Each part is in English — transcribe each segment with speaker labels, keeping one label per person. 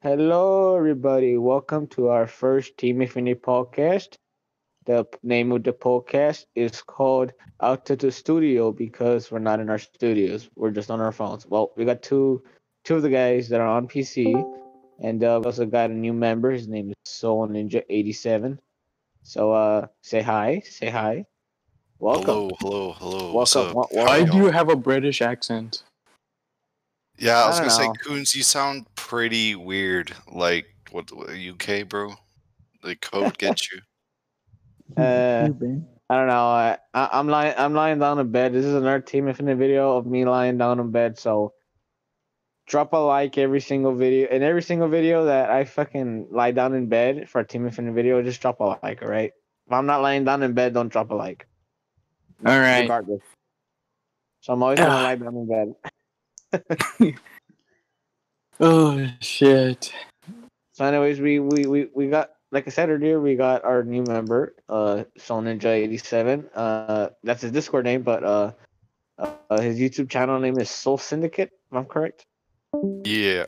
Speaker 1: Hello, everybody. Welcome to our first Team Infinity podcast. The name of the podcast is called Out to the Studio because we're not in our studios. We're just on our phones. Well, we got two two of the guys that are on PC, and uh, we also got a new member. His name is Soul Ninja 87. So, uh, say hi. Say hi. Welcome.
Speaker 2: Hello, hello, hello. What's
Speaker 1: Welcome.
Speaker 2: up?
Speaker 1: Wel-
Speaker 3: Why do you have a British accent?
Speaker 2: Yeah, I was gonna
Speaker 1: don't
Speaker 2: say. Coons, you sound pretty weird. Like, what, what UK, bro? The code gets you.
Speaker 1: Uh, I don't know. I, I I'm lying. I'm lying down in bed. This is another Team Infinite video of me lying down in bed. So drop a like every single video. In every single video that I fucking lie down in bed for a Team Infinite video, just drop a like. All right. If I'm not lying down in bed, don't drop a like.
Speaker 3: All right.
Speaker 1: Regardless. So I'm always gonna lie down in bed.
Speaker 3: Oh shit.
Speaker 1: So, anyways, we we we, we got like I said earlier, we got our new member, uh, Soul Ninja eighty seven. Uh, that's his Discord name, but uh, uh, his YouTube channel name is Soul Syndicate. If I'm correct.
Speaker 2: Yeah.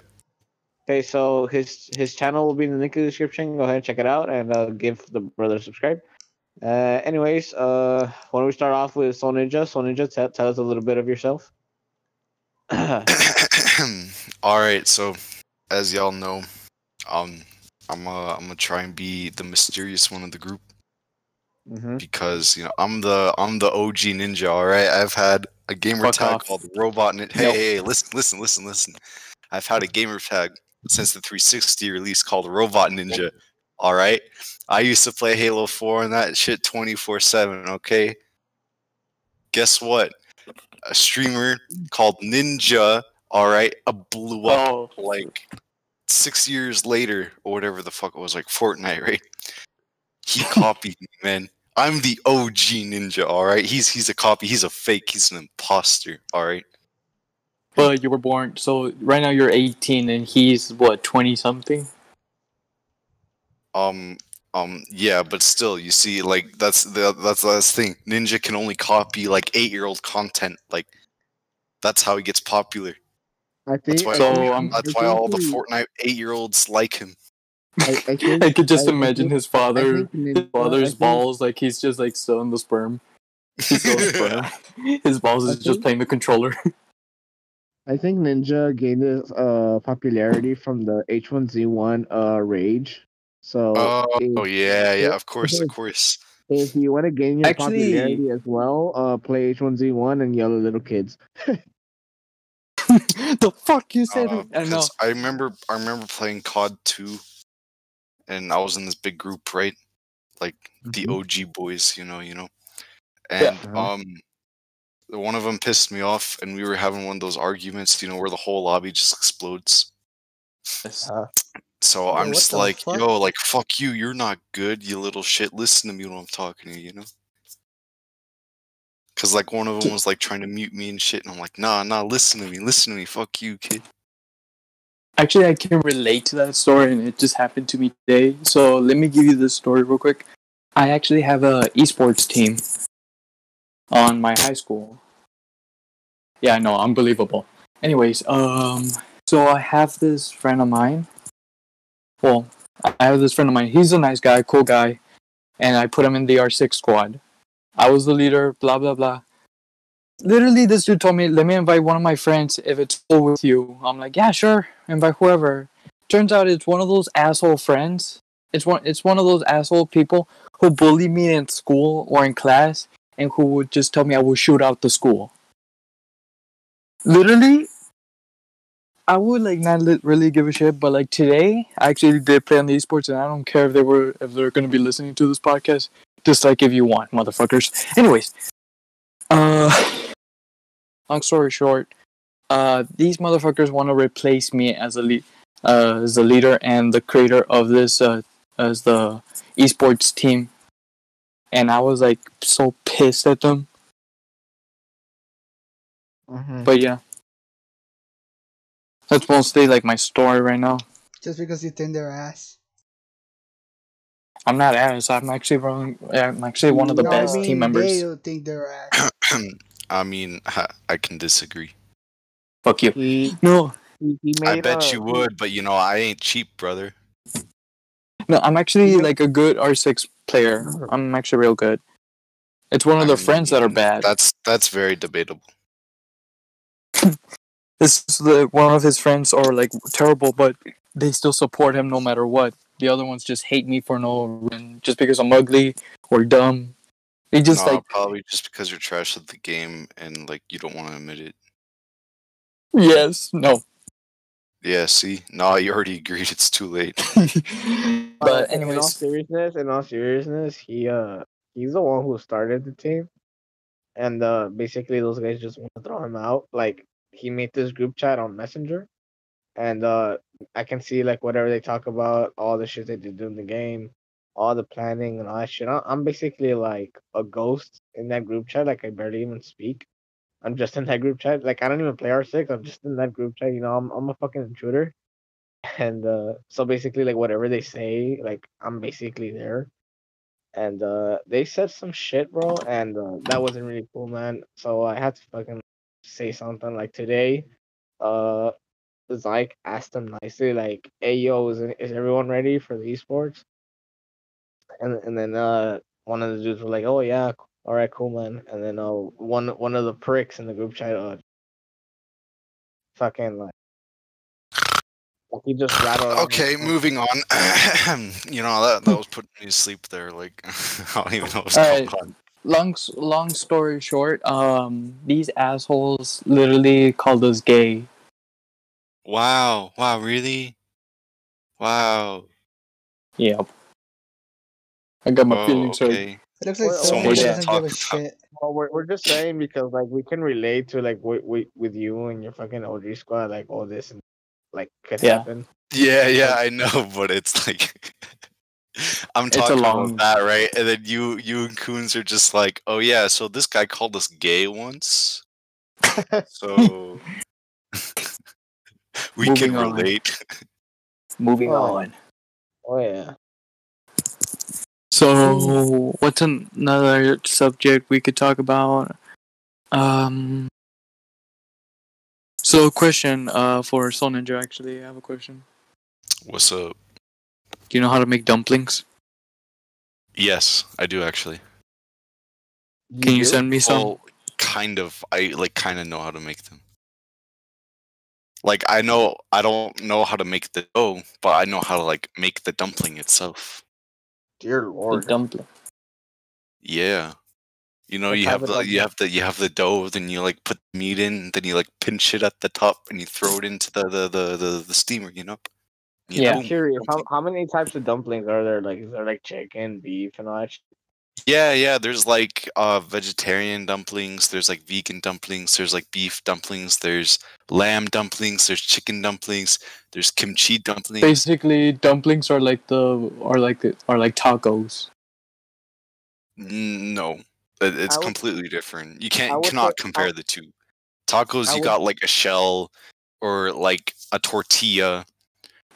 Speaker 1: Okay, so his his channel will be in the link in the description. Go ahead and check it out and uh, give the brother a subscribe. Uh, anyways, uh, why don't we start off with Soul Ninja? Soul Ninja, tell, tell us a little bit of yourself.
Speaker 2: All right. So, as y'all know, um, I'm uh, I'm gonna try and be the mysterious one of the group
Speaker 1: hmm
Speaker 2: because you know I'm the I'm the OG ninja. All right. I've had a gamer
Speaker 3: Fuck
Speaker 2: tag
Speaker 3: off.
Speaker 2: called Robot Ninja. Hey,
Speaker 3: Nope.
Speaker 2: hey, listen, listen, listen, listen. I've had a gamer tag since the 360 release called Robot Ninja. All right. I used to play Halo 4 and that shit 24 7. Okay. Guess what? A streamer called Ninja. All right. a blew up
Speaker 3: Oh,
Speaker 2: like six years later or whatever the fuck it was, like Fortnite, right? He copied me, man. I'm the OG ninja, all right. He's he's a copy. He's a fake. He's an imposter, all right.
Speaker 3: but you were born. So right now you're 18 and he's what 20 something.
Speaker 2: Um, um, yeah, but still, you see, like that's the that's the last thing. Ninja can only copy like eight year old content. Like that's how he gets popular.
Speaker 1: I
Speaker 2: That's why.
Speaker 3: So,
Speaker 2: all,
Speaker 3: um,
Speaker 2: that's why all the Fortnite eight year olds like him.
Speaker 1: I, I, think,
Speaker 3: I could just
Speaker 1: I
Speaker 3: imagine
Speaker 1: think-
Speaker 3: his father,
Speaker 1: think Ninja-
Speaker 3: his father's
Speaker 1: think-
Speaker 3: balls, like he's just like still in the sperm. He's still sperm. His balls
Speaker 1: I
Speaker 3: is just playing the controller.
Speaker 1: I think Ninja gained his uh popularity from the H1Z1 uh rage. So
Speaker 2: Oh,
Speaker 1: if,
Speaker 2: yeah, yeah. Of course, of course.
Speaker 1: if you want to gain your
Speaker 3: Actually-
Speaker 1: popularity as well, uh play H1Z1 and yell at little kids.
Speaker 3: the fuck you said?
Speaker 2: Uh.
Speaker 3: I know.
Speaker 2: 'cause I remember I remember playing COD 2 and I was in this big group, right? Like the
Speaker 1: Mhm.
Speaker 2: OG boys, you know, you know. And
Speaker 1: Uh-huh.
Speaker 2: um one of them pissed me off and we were having one of those arguments, you know, where the whole lobby just explodes.
Speaker 3: Yes.
Speaker 1: Uh,
Speaker 2: So I'm just like,
Speaker 1: fuck?
Speaker 2: yo, like fuck you, you're not good, you little shit. Listen to me when I'm talking to you, you know? Cause like one of them was like trying to mute me and shit, and I'm like, nah, nah, listen to me, listen to me, fuck you, kid.
Speaker 3: Actually, I can relate to that story, and it just happened to me today. So let me give you this story real quick. I actually have a esports team on my high school. Yeah, I know, unbelievable. Anyways, um, so I have this friend of mine. Well, I have this friend of mine. He's a nice guy, cool guy, and I put him in the R6 squad. I was the leader, blah blah blah. Literally this dude told me let me invite one of my friends if it's cool with you. I'm like yeah sure invite whoever. Turns out it's one of those asshole friends. It's one it's one of those asshole people who bully me in school or in class and who would just tell me i will shoot out the school. Literally i would like not really give a shit but like today i actually did play on the esports and i don't care if they were if they're going to be listening to this podcast just like if you want motherfuckers anyways uh long story short, uh, these motherfuckers want to replace me as a lead, uh, as the leader and the creator of this, uh, as the esports team. And I was like so pissed at them.
Speaker 1: mhm.
Speaker 3: But yeah, that's mostly like my story right now.
Speaker 4: Just because you thin their ass.
Speaker 3: I'm not ass. I'm actually wrong. I'm actually one of the
Speaker 4: No,
Speaker 3: best
Speaker 4: I
Speaker 3: team
Speaker 4: mean,
Speaker 3: members.
Speaker 4: They don't think their ass.
Speaker 2: I mean, I can disagree.
Speaker 3: Fuck you.
Speaker 1: He
Speaker 3: No,
Speaker 1: he, he made.
Speaker 2: I bet
Speaker 1: uh,
Speaker 2: you would, but you know I ain't cheap, brother.
Speaker 3: No, I'm actually
Speaker 1: Yeah.
Speaker 3: like a good R6 player. I'm actually real good. It's one of
Speaker 2: I
Speaker 3: their friends that are bad.
Speaker 2: That's that's very debatable.
Speaker 3: This is the one of his friends are like terrible, but they still support him no matter what. The other ones just hate me for no reason, just because I'm ugly or dumb. They just
Speaker 2: no,
Speaker 3: like
Speaker 2: probably just because you're trash at the game and like you don't want to admit it.
Speaker 3: yes, no.
Speaker 2: Yeah, see, nah, you already agreed. It's too late.
Speaker 3: but
Speaker 1: in all seriousness, in all seriousness, he uh he's the one who started the team, and uh basically those guys just want to throw him out. Like he made this group chat on Messenger, and uh I can see like whatever they talk about, all the shit they did in the game, all the planning and all that shit. I'm basically like a ghost in that group chat. Like I barely even speak. I'm just in that group chat. Like I don't even play R6. I'm just in that group chat. You know, I'm I'm a fucking intruder. And uh so basically like whatever they say, like I'm basically there. And uh they said some shit, bro, and uh, that wasn't really cool, man. So I had to fucking say something like today. Uh Zyke asked them nicely, like, "Hey, yo, is, is everyone ready for the esports?" And and then uh, one of the dudes were like, "Oh yeah, all right, cool, man." And then uh, one one of the pricks in the group chat, uh, fucking like, like he just rattled.
Speaker 2: okay,
Speaker 1: some-
Speaker 2: moving on. you know that that was putting me to sleep there. Like I don't even know what's going
Speaker 3: right.
Speaker 2: on.
Speaker 3: Long long story short, um, these assholes literally called us gay.
Speaker 2: Wow, wow, really? Wow.
Speaker 3: Yep. I got my
Speaker 2: Oh,
Speaker 3: feelings hurt.
Speaker 2: okay.
Speaker 4: It looks like
Speaker 1: Well,
Speaker 4: someone
Speaker 3: much
Speaker 4: doesn't
Speaker 2: talk
Speaker 4: give a shit.
Speaker 1: Well, we're, we're just saying because like we can relate to like with with, with you and your fucking OG squad, like all this and like could
Speaker 3: Yeah.
Speaker 1: happen.
Speaker 2: Yeah, yeah, I know, but it's like I'm talking
Speaker 3: long-
Speaker 2: about that, right? And then you you and Coons are just like, oh yeah, so this guy called us gay once. So we can
Speaker 3: Moving on.
Speaker 2: relate.
Speaker 3: Moving
Speaker 1: Oh.
Speaker 3: on.
Speaker 1: Oh yeah.
Speaker 3: So, what's another subject we could talk about? Um. So, question uh, for Soul Ninja. Actually, I have a question.
Speaker 2: What's up?
Speaker 3: Do you know how to make dumplings?
Speaker 2: Yes, I do actually.
Speaker 3: Can you send me some?
Speaker 2: Well, kind of. I like kind of know how to make them. Like I know I don't know how to make the dough, but I know how to like make the dumpling itself.
Speaker 1: Dear lord.
Speaker 3: The
Speaker 1: lord.
Speaker 3: dumpling.
Speaker 2: Yeah. You know,
Speaker 1: What
Speaker 2: you have
Speaker 1: of
Speaker 2: the you
Speaker 1: dumpling?
Speaker 2: have the you have the dough, then you like put the meat in, then you like pinch it at the top and you throw it into the the the, the, the steamer, you know? You
Speaker 3: Yeah.
Speaker 2: know?
Speaker 1: I'm curious. How, how many types of dumplings are there? Like, is there like chicken, beef, and all that? shit?
Speaker 2: Yeah, yeah, there's like uh vegetarian dumplings, there's like vegan dumplings, there's like beef dumplings, there's lamb dumplings, there's chicken dumplings, there's kimchi dumplings.
Speaker 3: Basically, dumplings are like the are like the, are like tacos.
Speaker 2: No, it's
Speaker 1: would-
Speaker 2: completely different. You can't cannot
Speaker 1: say-
Speaker 2: compare
Speaker 1: I-
Speaker 2: the two. Tacos,
Speaker 1: I
Speaker 2: you
Speaker 1: would-
Speaker 2: got like a shell or like a tortilla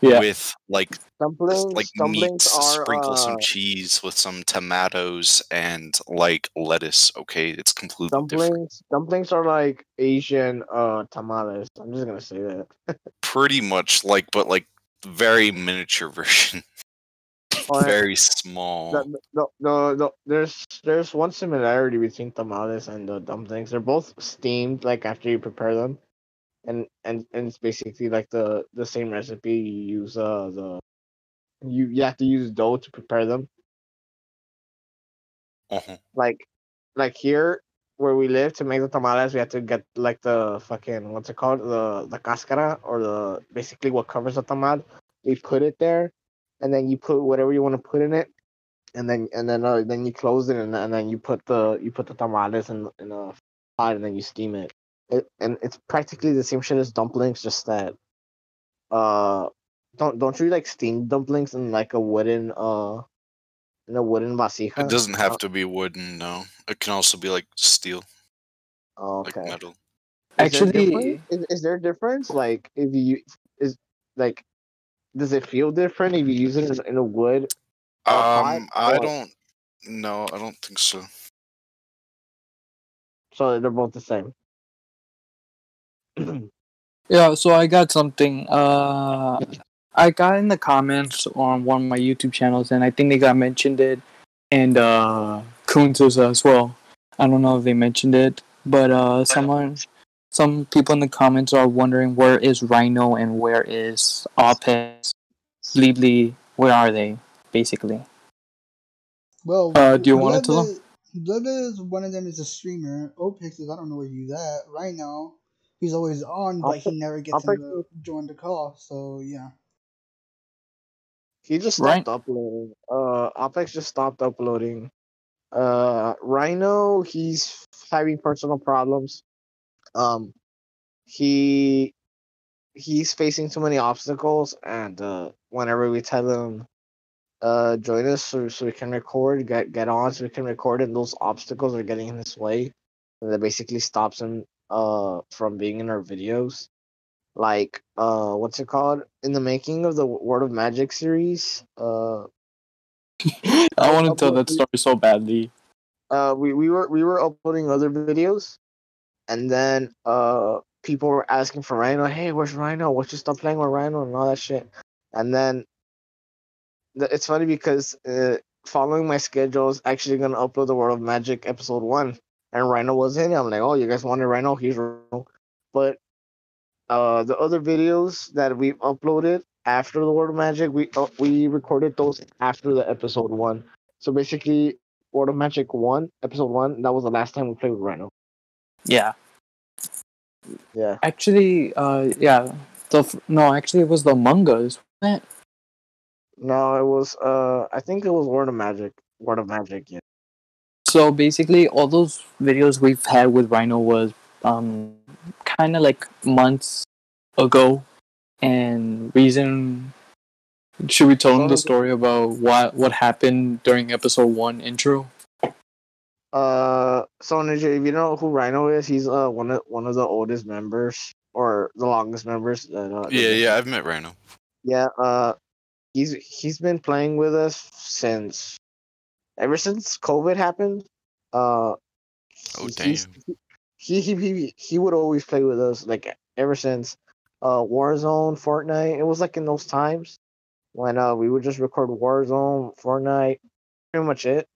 Speaker 3: Yeah.
Speaker 2: with like
Speaker 1: Dumplings,
Speaker 2: like
Speaker 1: dumplings
Speaker 2: meat,
Speaker 1: are
Speaker 2: sprinkle some
Speaker 1: uh,
Speaker 2: cheese with some tomatoes and like lettuce. Okay, it's completely different.
Speaker 1: dumplings. Dumplings are like Asian uh tamales. I'm just gonna say that.
Speaker 2: Pretty much like, but like very miniature version,
Speaker 1: Oh,
Speaker 2: very small.
Speaker 1: The, the, the, the, there's there's one similarity between tamales and the dumplings. They're both steamed like after you prepare them, and and and it's basically like the the same recipe. You use uh the you you have to use dough to prepare them.
Speaker 2: Uh-huh.
Speaker 1: Like like here where we live to make the tamales, we have to get like the fucking what's it called the the cascara or the basically what covers the tamal. We put it there, and then you put whatever you want to put in it, and then and then uh, then you close it, and, and then you put the you put the tamales in in a pot, and then you steam it. It. And it's practically the same shit as dumplings, just that uh don't don't you like steam dumplings in like a wooden uh in a wooden vasija?
Speaker 2: It doesn't have to be wooden, no. It can also be like steel,
Speaker 1: Oh,
Speaker 2: like
Speaker 1: okay.
Speaker 2: metal.
Speaker 1: Is
Speaker 3: Actually,
Speaker 1: difference? is, is there a difference? Like if you is like does it feel different if you use it in, in a wood? or pot,
Speaker 2: Um, I don't. No, I don't think so.
Speaker 1: So they're both the same.
Speaker 3: Yeah, so I got something. Uh, I got in the comments on one of my YouTube channels, and I think they got mentioned it, and uh, Coons as well. I don't know if they mentioned it, but uh, someone, some people in the comments are wondering where is Rhino and where is Opez, Bleedly, where are they, basically?
Speaker 4: Well,
Speaker 3: Uh, do you wanna tell
Speaker 4: Bloodless- Bloodless is one of them is a streamer. Opix is I don't know where he's at right now. He's always on, but he never gets
Speaker 1: Opix
Speaker 4: him to join the call. So yeah.
Speaker 1: He just
Speaker 3: Right.
Speaker 1: stopped uploading. Uh, Opex just stopped uploading. Uh, Rhino, he's having personal problems. Um, he he's facing too many obstacles, and uh, whenever we tell him, uh, join us so, so we can record, get get on so we can record, and those obstacles are getting in his way, and that basically stops him uh from being in our videos. Like uh what's it called? In the making of the World of Magic series uh
Speaker 3: I want to tell that story so badly.
Speaker 1: uh we, we were we were uploading other videos and then uh people were asking for Rhino hey where's Rhino? What's you stop playing with Rhino and all that shit? And then the, it's funny because uh following my schedule is actually gonna upload the World of Magic episode one and Rhino was in it I'm like oh you guys wanted Rhino here's Rhino but uh the other videos that we uploaded after the World of Magic, we uh, we recorded those after the episode one. So basically, World of Magic one, episode one, that was the last time we played with Rhino.
Speaker 3: Yeah.
Speaker 1: Yeah.
Speaker 3: Actually, uh, yeah. The f- no, actually, it was the mangas. wasn't it?
Speaker 1: No, it was uh, I think it was World of Magic. World of Magic, yeah.
Speaker 3: So basically, all those videos we've had with Rhino was um kind of like months ago, and reason. Should we tell them the story about what what happened during episode one intro?
Speaker 1: Uh, so Ninja, if you know who Rhino is, he's uh one of one of the oldest members or the longest members. That, uh,
Speaker 2: Yeah, yeah, I've met Rhino.
Speaker 1: Yeah, uh, he's he's been playing with us since ever since COVID happened. Uh,
Speaker 2: Oh,
Speaker 1: he-
Speaker 2: damn.
Speaker 1: He, he he he would always play with us like ever since uh Warzone, Fortnite. It was like in those times when uh we would just record Warzone, Fortnite, pretty much it.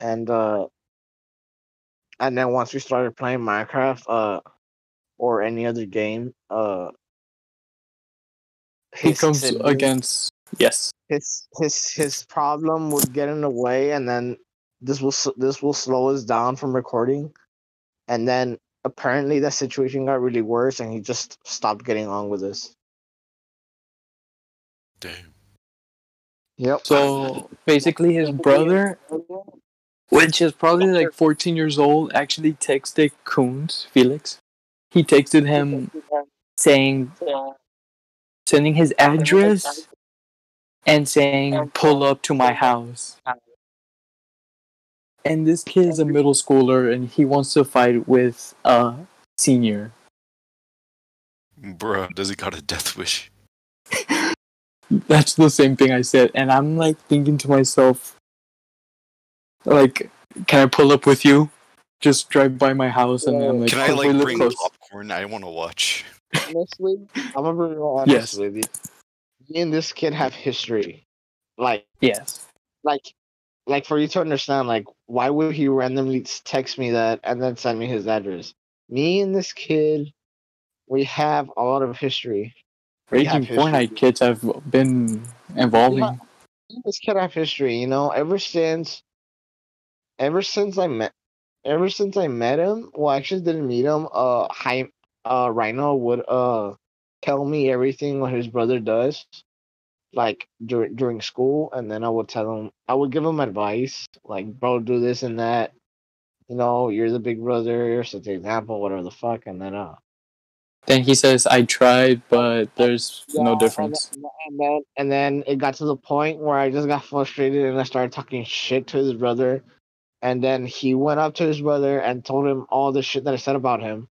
Speaker 1: And uh and then once we started playing Minecraft, uh or any other game, uh
Speaker 3: He comes against yes.
Speaker 1: his his his problem would get in the way and then this will this will slow us down from recording and then apparently that situation got really worse and he just stopped getting on with us
Speaker 2: Damn.
Speaker 1: yep
Speaker 3: So basically, his brother, which is probably like 14 years old, actually texted Coons Felix. He texted him saying, sending his address and saying, pull up to my house. And this kid is a middle schooler and he wants to fight with a senior.
Speaker 2: Bruh, does he got a death wish?
Speaker 3: That's the same thing I said. And I'm like thinking to myself, like, can I pull up with you? Just drive by my house and I'm like,
Speaker 2: Can I like bring
Speaker 3: close."
Speaker 2: popcorn? I want to watch.
Speaker 1: honestly i'm gonna be real honest
Speaker 3: Yes.
Speaker 1: with you me and this kid have history like
Speaker 3: Yes.
Speaker 1: like like for you to understand like why would he randomly text me that and then send me his address me and this kid we have a lot of history
Speaker 3: Raging. Fortnite kids have been evolving.
Speaker 1: Yeah. this kid have history, you know, ever since ever since I met ever since I met him, well I actually didn't meet him, uh hi uh Rhino would uh tell me everything what his brother does like during during school and then I would tell him I would give him advice, like bro do this and that. You know, you're the big brother, you're such an example, whatever the fuck, and then uh
Speaker 3: Then he says, I tried, but there's
Speaker 1: Yeah,
Speaker 3: no
Speaker 1: and
Speaker 3: difference.
Speaker 1: then- And then, and then it got to the point where I just got frustrated and I started talking shit to his brother. And then he went up to his brother and told him all the shit that I said about him.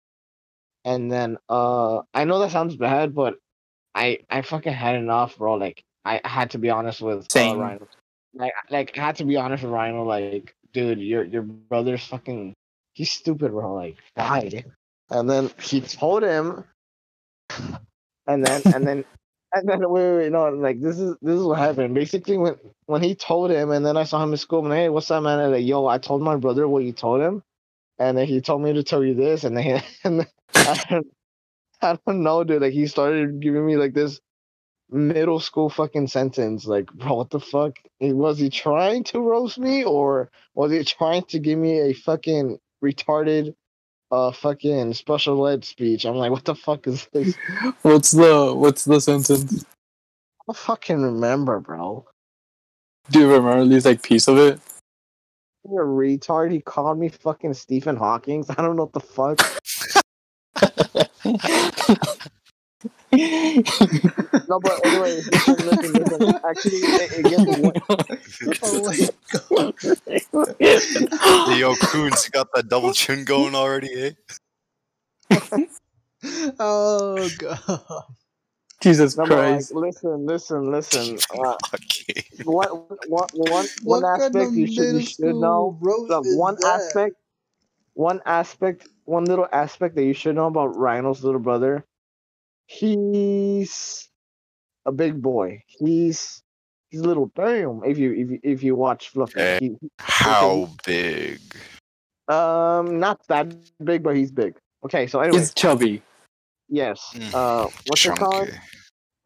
Speaker 1: And then, uh, I know that sounds bad, but I, I fucking had enough, bro. Like, I had to be honest with uh, Rhino. Like, like I had to be honest with Rhino. Like, dude, your your brother's fucking, he's stupid, bro. Like, why? And then he told him and then and then and then wait, wait, wait, no, like this is this is what happened. Basically, when when he told him, and then I saw him in school, and hey, what's up, man? And like, yo, I told my brother what you told him, and then he told me to tell you this, and then he, and then, I, don't, I don't know, dude. Like he started giving me like this middle school fucking sentence. Like, bro, what the fuck? Was he trying to roast me, or was he trying to give me a fucking retarded? Uh, fucking special ed speech. I'm like, what the fuck is this?
Speaker 3: What's the what's the sentence?
Speaker 1: I don't fucking remember, bro.
Speaker 3: Do you remember at least like piece of it?
Speaker 1: You're a retard. He called me fucking Stephen Hawking. I don't know what the fuck. No, but anyway, listen, listen, listen. Actually, it, it gets one,
Speaker 4: Oh my god.
Speaker 2: Hey, yo, Coons, you got that double chin going already, eh?
Speaker 4: Oh god.
Speaker 3: Jesus
Speaker 1: no, but like,
Speaker 3: Christ.
Speaker 1: listen, listen, listen. Uh,
Speaker 2: Okay.
Speaker 1: one, one, one,
Speaker 4: What
Speaker 1: one aspect you should, you should know. Look, one
Speaker 4: that?
Speaker 1: aspect, one aspect, one little aspect that you should know about Rhino's little brother. He's a big boy. He's he's a little damn. If you if you, if you watch Fluffy,
Speaker 2: Eh.
Speaker 1: he,
Speaker 2: How big?
Speaker 1: um, not that big, but he's big. Okay, so anyway,
Speaker 3: He's chubby.
Speaker 1: Yes.
Speaker 2: Mm,
Speaker 1: Uh, what's it called?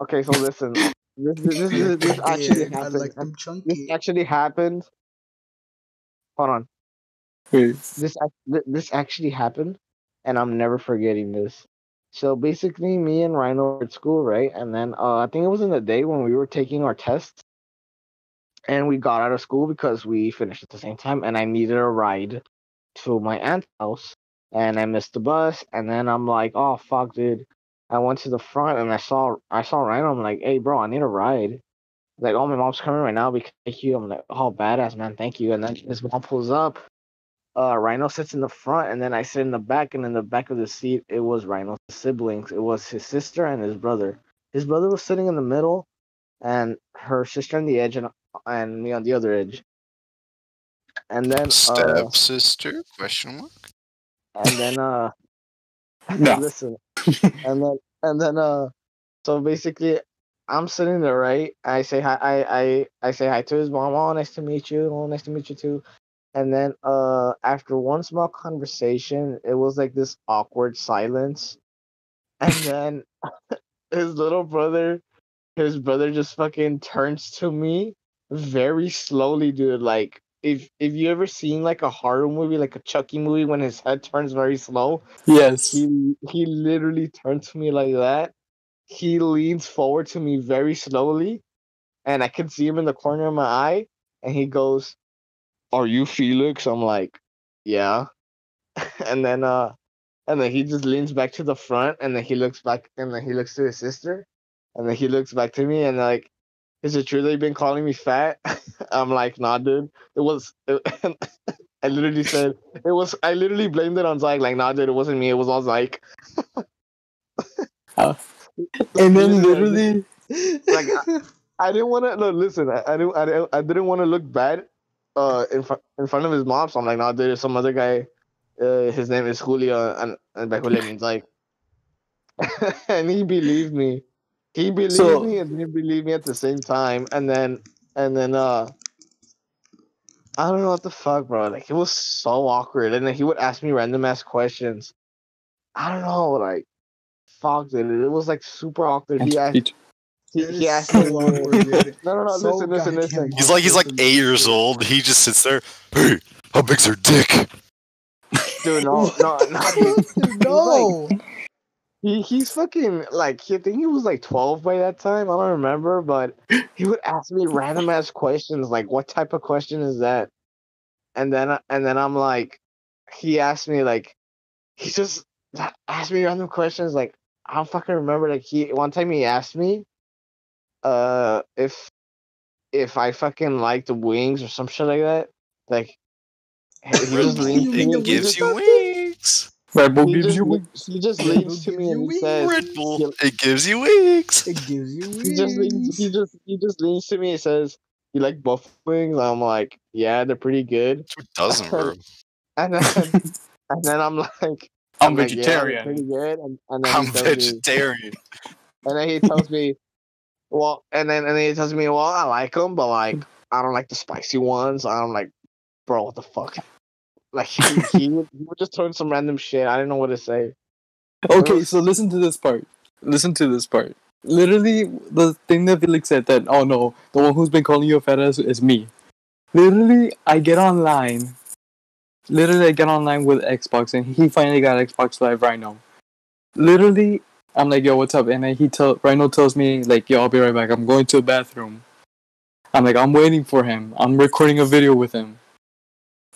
Speaker 1: Okay, so listen. This this this, this, this actually
Speaker 4: Yeah, I
Speaker 1: happened.
Speaker 4: like them
Speaker 1: This actually happened. Hold on.
Speaker 3: Wait.
Speaker 1: this this actually happened, and I'm never forgetting this. So basically, me and Rhino were at school, right? And then uh, I think it was in the day when we were taking our tests, and we got out of school because we finished at the same time, and I needed a ride to my aunt's house, and I missed the bus, and then I'm like, oh fuck, dude. I went to the front and I saw I saw Rhino. I'm like, hey, bro, I need a ride. Like, oh, my mom's coming right now. We can you. I'm like, oh, badass, man, thank you. And then his mom pulls up uh Rhino sits in the front and then I sit in the back and in the back of the seat it was Rhino's siblings. It was his sister and his brother. His brother was sitting in the middle and her sister on the edge and and me on the other edge. And then uh
Speaker 2: Stepsister? Question mark.
Speaker 1: And then uh
Speaker 3: No.
Speaker 1: listen. And then and then uh so basically I'm sitting there, right? I say hi I I, I say hi to his mom, oh nice to meet you, oh nice to meet you too. And then uh after one small conversation, it was like this awkward silence. And then his little brother his brother just fucking turns to me very slowly, dude. Like if if you ever seen like a horror movie, like a Chucky movie, when his head turns very slow,
Speaker 3: Yes.
Speaker 1: he he literally turns to me like that. He leans forward to me very slowly, and I can see him in the corner of my eye, and he goes, "Are you Felix?" I'm like, "Yeah," and then uh, and then he just leans back to the front, and then he looks back, and then he looks to his sister, and then he looks back to me, and like, is it true that you've been calling me fat? I'm like, nah, dude. It was. I literally said it was. I literally blamed it on Zyke. Like, nah, dude, it wasn't me. It was all Zyke.
Speaker 3: And then literally,
Speaker 1: like I didn't want to no, listen. I, I didn't. I didn't, I didn't want to look bad, uh, in front in front of his mom. So I'm like, nah, dude, there's some other guy. Uh, his name is Julio, and and by Julio means like. and he believed me. He believed
Speaker 3: So-
Speaker 1: me, and didn't believe me at the same time. And then, and then, uh. I don't know what the fuck, bro. Like it was so awkward, and then he would ask me random ass questions. I don't know, like, fuck, dude. It was like super awkward. He asked, he, he asked
Speaker 4: so
Speaker 1: me,
Speaker 4: awkward,
Speaker 1: no, no, no.
Speaker 4: So
Speaker 1: listen, listen, listen.
Speaker 2: He's like he's like eight years old. He just sits there. Hey, how big's her dick?
Speaker 1: Dude, no, no, no.
Speaker 4: no.
Speaker 1: He he's fucking like he, I think he was like twelve by that time. I don't remember, but he would ask me random ass questions like, "What type of question is that?" And then and then I'm like, he asked me like, he just asked me random questions like I don't fucking remember. Like he one time he asked me, uh, if if I fucking liked wings or some shit like that. Like he he
Speaker 2: Red
Speaker 1: just leaned
Speaker 2: it gives you wings.
Speaker 3: Red Bull
Speaker 1: he
Speaker 3: gives
Speaker 1: just,
Speaker 3: you wings.
Speaker 1: he just
Speaker 4: Red
Speaker 1: leans to me and says,
Speaker 2: Red Bull, it gives you wings.
Speaker 4: It gives you wings."
Speaker 1: he just leans, he just he just leans to me and says, "You like buffalo wings?" I'm like, "Yeah, they're pretty good."
Speaker 2: Who doesn't, bro?
Speaker 1: And then and then I'm like,
Speaker 3: I'm
Speaker 1: like, yeah,
Speaker 3: vegetarian.
Speaker 1: pretty good. And, and then
Speaker 2: I'm
Speaker 1: he tells me,
Speaker 2: vegetarian.
Speaker 1: and then he tells me, well, and then and then he tells me, well, I like them, but like I don't like the spicy ones. I'm like, bro, what the fuck? Like he, he, would, he would just throw some random shit. I didn't know what to say.
Speaker 3: Okay, so listen to this part. Listen to this part. Literally, the thing that Felix said that, oh no, the one who's been calling you a fat ass is me. Literally, I get online. Literally, I get online with Xbox, and he finally got Xbox Live right now. Literally, I'm like, yo, what's up? And then he tell Rhino tells me like, yo, I'll be right back. I'm going to the bathroom. I'm like, I'm waiting for him. I'm recording a video with him.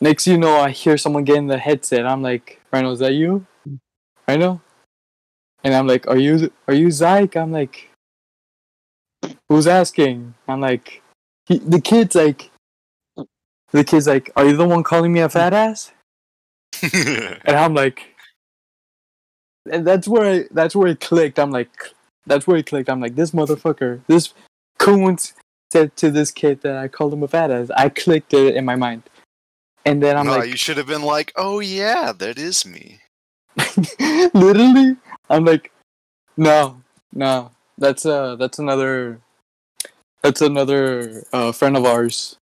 Speaker 3: Next, you know, I hear someone getting the headset. I'm like, Rhino, is that you? Rhino? And I'm like, "Are you are you Zyke?" I'm like, "Who's asking?" I'm like, he, "The kid's like, the kid's like, are you the one calling me a fat ass?" And I'm like, and that's where I, that's where it clicked. I'm like, that's where it clicked. I'm like, this motherfucker, this coon said to this kid that I called him a fat ass. I clicked it in my mind, and then I'm
Speaker 2: no,
Speaker 3: like,
Speaker 2: you should have been like, "Oh yeah, that is me."
Speaker 3: literally i'm like no no that's uh that's another that's another uh friend of ours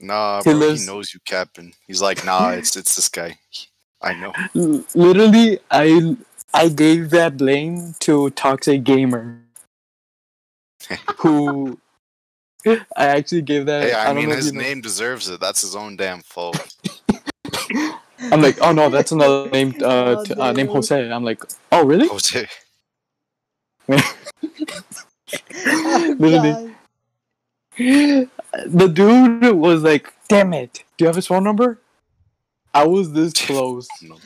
Speaker 2: Nah,
Speaker 3: He
Speaker 2: bro,
Speaker 3: lives-
Speaker 2: he knows you Captain. He's like, "Nah, it's it's this guy." I know.
Speaker 3: Literally i i gave that blame to toxic gamer who i actually gave that
Speaker 2: Hey, I,
Speaker 3: don't
Speaker 2: mean, his
Speaker 3: you know-
Speaker 2: name deserves it. That's his own damn fault.
Speaker 3: i'm like oh no that's another name uh,
Speaker 4: Oh,
Speaker 3: t- uh name
Speaker 4: damn.
Speaker 3: jose i'm like oh really
Speaker 2: Jose.
Speaker 3: Literally. the dude was like damn it do you have his phone number i was this close
Speaker 2: No.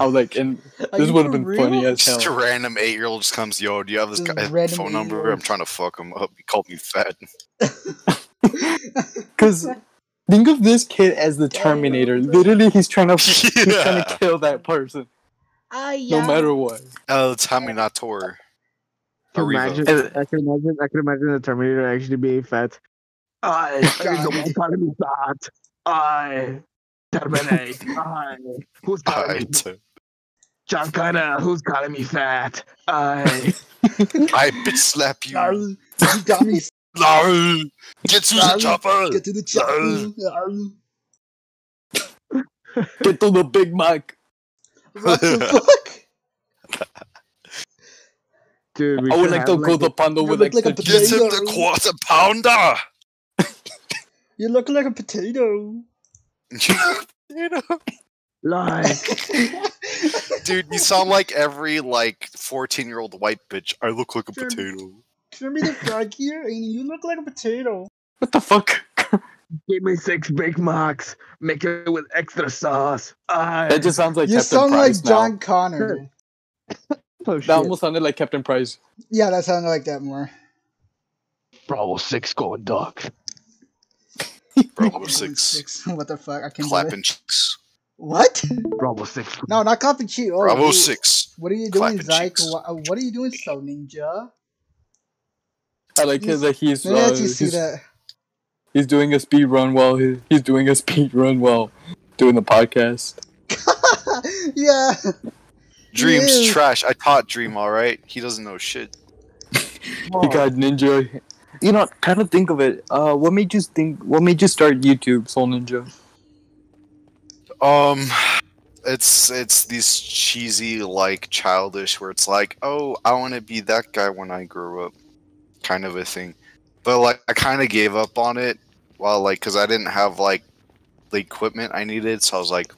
Speaker 3: i was like and this would have been
Speaker 4: real?
Speaker 3: funny as
Speaker 2: Just a random eight-year-old just comes, "Yo, do you have this
Speaker 4: Just
Speaker 2: guy
Speaker 4: random
Speaker 2: phone number? I'm trying to fuck him up. He called me fat."
Speaker 3: Because think of this kid as the Terminator. Literally, he's trying to he's trying to kill that person,
Speaker 4: Ah,
Speaker 3: no matter what.
Speaker 2: El Terminator.
Speaker 1: Can
Speaker 2: Arriva.
Speaker 1: imagine, I can imagine. I can imagine the Terminator actually being fat. I
Speaker 4: God.
Speaker 1: the one calling me fat. I terminate. I who's calling me
Speaker 2: I,
Speaker 1: John Connor? Who's calling me fat? I
Speaker 2: I bitch slap you.
Speaker 4: Gnarl. You got me.
Speaker 2: No, get to the
Speaker 4: Gnarl.
Speaker 2: chopper.
Speaker 4: Get to the chopper. Gnarl.
Speaker 3: Get to the Big Mac.
Speaker 4: What the fuck?
Speaker 1: dude. We
Speaker 3: I would like to go
Speaker 1: a-
Speaker 3: to Pando with
Speaker 4: look like
Speaker 3: extra
Speaker 4: a
Speaker 3: cheese.
Speaker 2: Get him the quarter pounder.
Speaker 4: You look like a potato.
Speaker 2: you know,
Speaker 1: like
Speaker 2: dude, you sound like every like fourteen-year-old white bitch. I look like a
Speaker 4: Sure.
Speaker 2: potato.
Speaker 4: Show me the frog here, and you look like a potato.
Speaker 3: What the fuck?
Speaker 1: give me six Big Macs. Make it with extra sauce. I
Speaker 3: That just sounds like
Speaker 4: you
Speaker 3: Captain
Speaker 4: sound
Speaker 3: Price
Speaker 4: like
Speaker 3: now.
Speaker 4: John Connor.
Speaker 1: oh,
Speaker 3: That almost sounded like Captain Price.
Speaker 4: Yeah, that sounded like that more.
Speaker 1: Bravo six going dog.
Speaker 2: Bravo six,
Speaker 4: What the fuck? I can't do
Speaker 2: clapping cheeks.
Speaker 4: What?
Speaker 1: Bravo six.
Speaker 4: No, not clapping cheek. Oh,
Speaker 2: Bravo
Speaker 4: dude.
Speaker 2: six.
Speaker 4: What are you doing,
Speaker 2: Clapping
Speaker 4: Zyke? What, what are you doing, so ninja?
Speaker 3: I like
Speaker 4: Yes.
Speaker 3: that he's
Speaker 4: Let me
Speaker 3: uh,
Speaker 4: actually see
Speaker 3: he's,
Speaker 4: that.
Speaker 3: he's doing a speed run while he, he's doing a speed run while doing the podcast.
Speaker 4: yeah.
Speaker 2: Dream's trash. I taught Dream all right. He doesn't know shit.
Speaker 3: he got Ninja. You know, kind of think of it. Uh, what made you think? What made you start YouTube, Soul Ninja?
Speaker 2: Um, it's it's these cheesy like childish where it's like, oh, I want to be that guy when I grow up, kind of a thing. But like, I kind of gave up on it. while like, cause I didn't have like the equipment I needed, so I was like,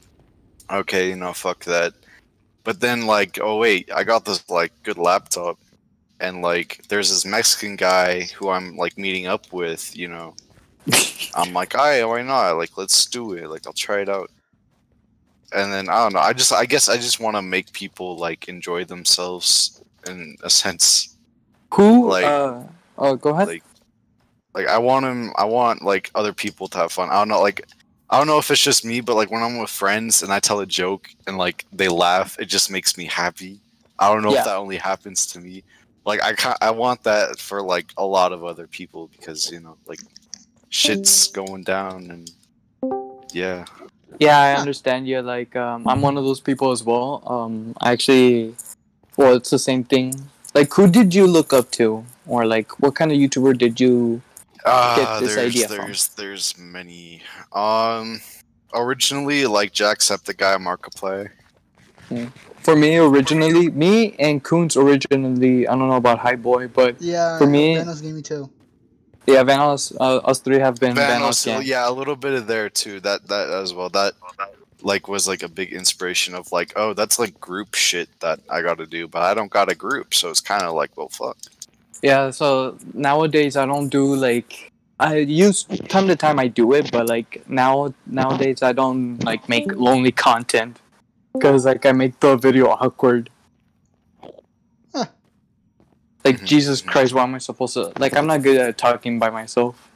Speaker 2: okay, you know, fuck that. But then like, oh wait, I got this like good laptop, and like, there's this Mexican guy who I'm like meeting up with, you know. I'm like, "Aye, why not? Like, let's do it. Like, I'll try it out." And then I don't know. I just, I guess, I just want to make people like enjoy themselves in a sense.
Speaker 3: Who?
Speaker 2: Like-
Speaker 3: uh, oh, go ahead.
Speaker 2: Like, like I want them. I want like other people to have fun. I don't know. Like, I don't know if it's just me, but like when I'm with friends and I tell a joke and like they laugh, it just makes me happy. I don't know
Speaker 3: Yeah.
Speaker 2: if that only happens to me. Like I, I want that for like a lot of other people because you know, like, shit's going down and yeah.
Speaker 3: Yeah, I understand you. Like, um, I'm one of those people as well. Um, I actually, well, it's the same thing. Like, who did you look up to, or like, what kind of YouTuber did you?
Speaker 2: get
Speaker 3: this
Speaker 2: there's
Speaker 3: idea from?
Speaker 2: there's there's many. Um, originally like Jacksepticeye Markiplier.
Speaker 3: For me, originally, me and Coons originally. I don't know about High Boy, but
Speaker 4: Yeah,
Speaker 3: For me-
Speaker 4: Yeah, Vanoss me too.
Speaker 3: yeah, Vanoss. Uh, us three have been Vanoss.
Speaker 2: Vanoss,
Speaker 3: gang.
Speaker 2: yeah, a little bit of there too. That that as well. That like was like a big inspiration of like, oh, that's like group shit that I got to do, but I don't got a group, so it's kind of like, well, fuck.
Speaker 3: Yeah, so nowadays I don't do like I use time to time I do it, but like now nowadays I don't like make lonely content because like I make the video awkward.
Speaker 4: Huh.
Speaker 3: Like
Speaker 2: Mhm,
Speaker 3: Jesus. Christ, why am I supposed to? Like I'm not good at talking by myself,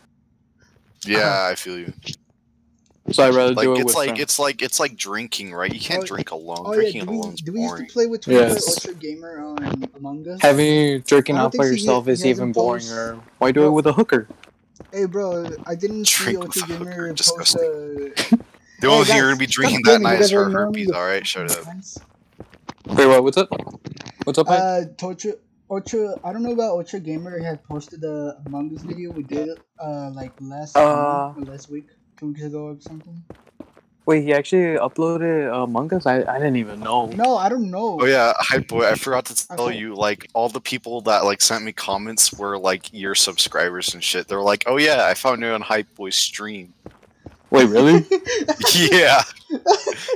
Speaker 2: Yeah, I feel you.
Speaker 3: so I rather
Speaker 2: Like
Speaker 3: do it
Speaker 2: it's
Speaker 3: with
Speaker 2: like
Speaker 3: friends.
Speaker 2: it's like it's like drinking, right? You can't
Speaker 4: Oh,
Speaker 2: drink alone.
Speaker 4: Oh yeah,
Speaker 2: Drinking
Speaker 4: do we,
Speaker 2: alone's
Speaker 4: do we used to play with Twitter
Speaker 3: Yes.
Speaker 4: Ultra Gamer on Among Us?
Speaker 3: Having drinking
Speaker 4: I
Speaker 3: by yourself is even boring. Or why do it with a hooker?
Speaker 4: Hey bro, I didn't see Ultra
Speaker 2: with a hooker,
Speaker 4: Gamer post
Speaker 2: disgusting.
Speaker 4: a.
Speaker 2: The
Speaker 4: Hey,
Speaker 2: only thing you're gonna be drinking that
Speaker 4: gaming,
Speaker 2: night
Speaker 4: you
Speaker 2: is her
Speaker 4: ignoring
Speaker 2: herpes. All right, shut up.
Speaker 4: comments.
Speaker 3: Wait, what? What's up? What's up? Mike?
Speaker 4: Uh, Ultra, Ultra, I don't know about Ultra Gamer had posted the Among Us video we did uh like last
Speaker 3: Uh,
Speaker 4: month or last week, two weeks ago or something.
Speaker 3: Wait, he actually uploaded uh, Among Us. I I didn't even know.
Speaker 4: No, I don't know.
Speaker 2: Oh yeah, hype boy. I forgot to tell
Speaker 4: Okay.
Speaker 2: you, like all the people that like sent me comments were like your subscribers and shit. They're like, "Oh yeah, I found you on Hype Boy's stream."
Speaker 3: Wait, really?
Speaker 2: yeah,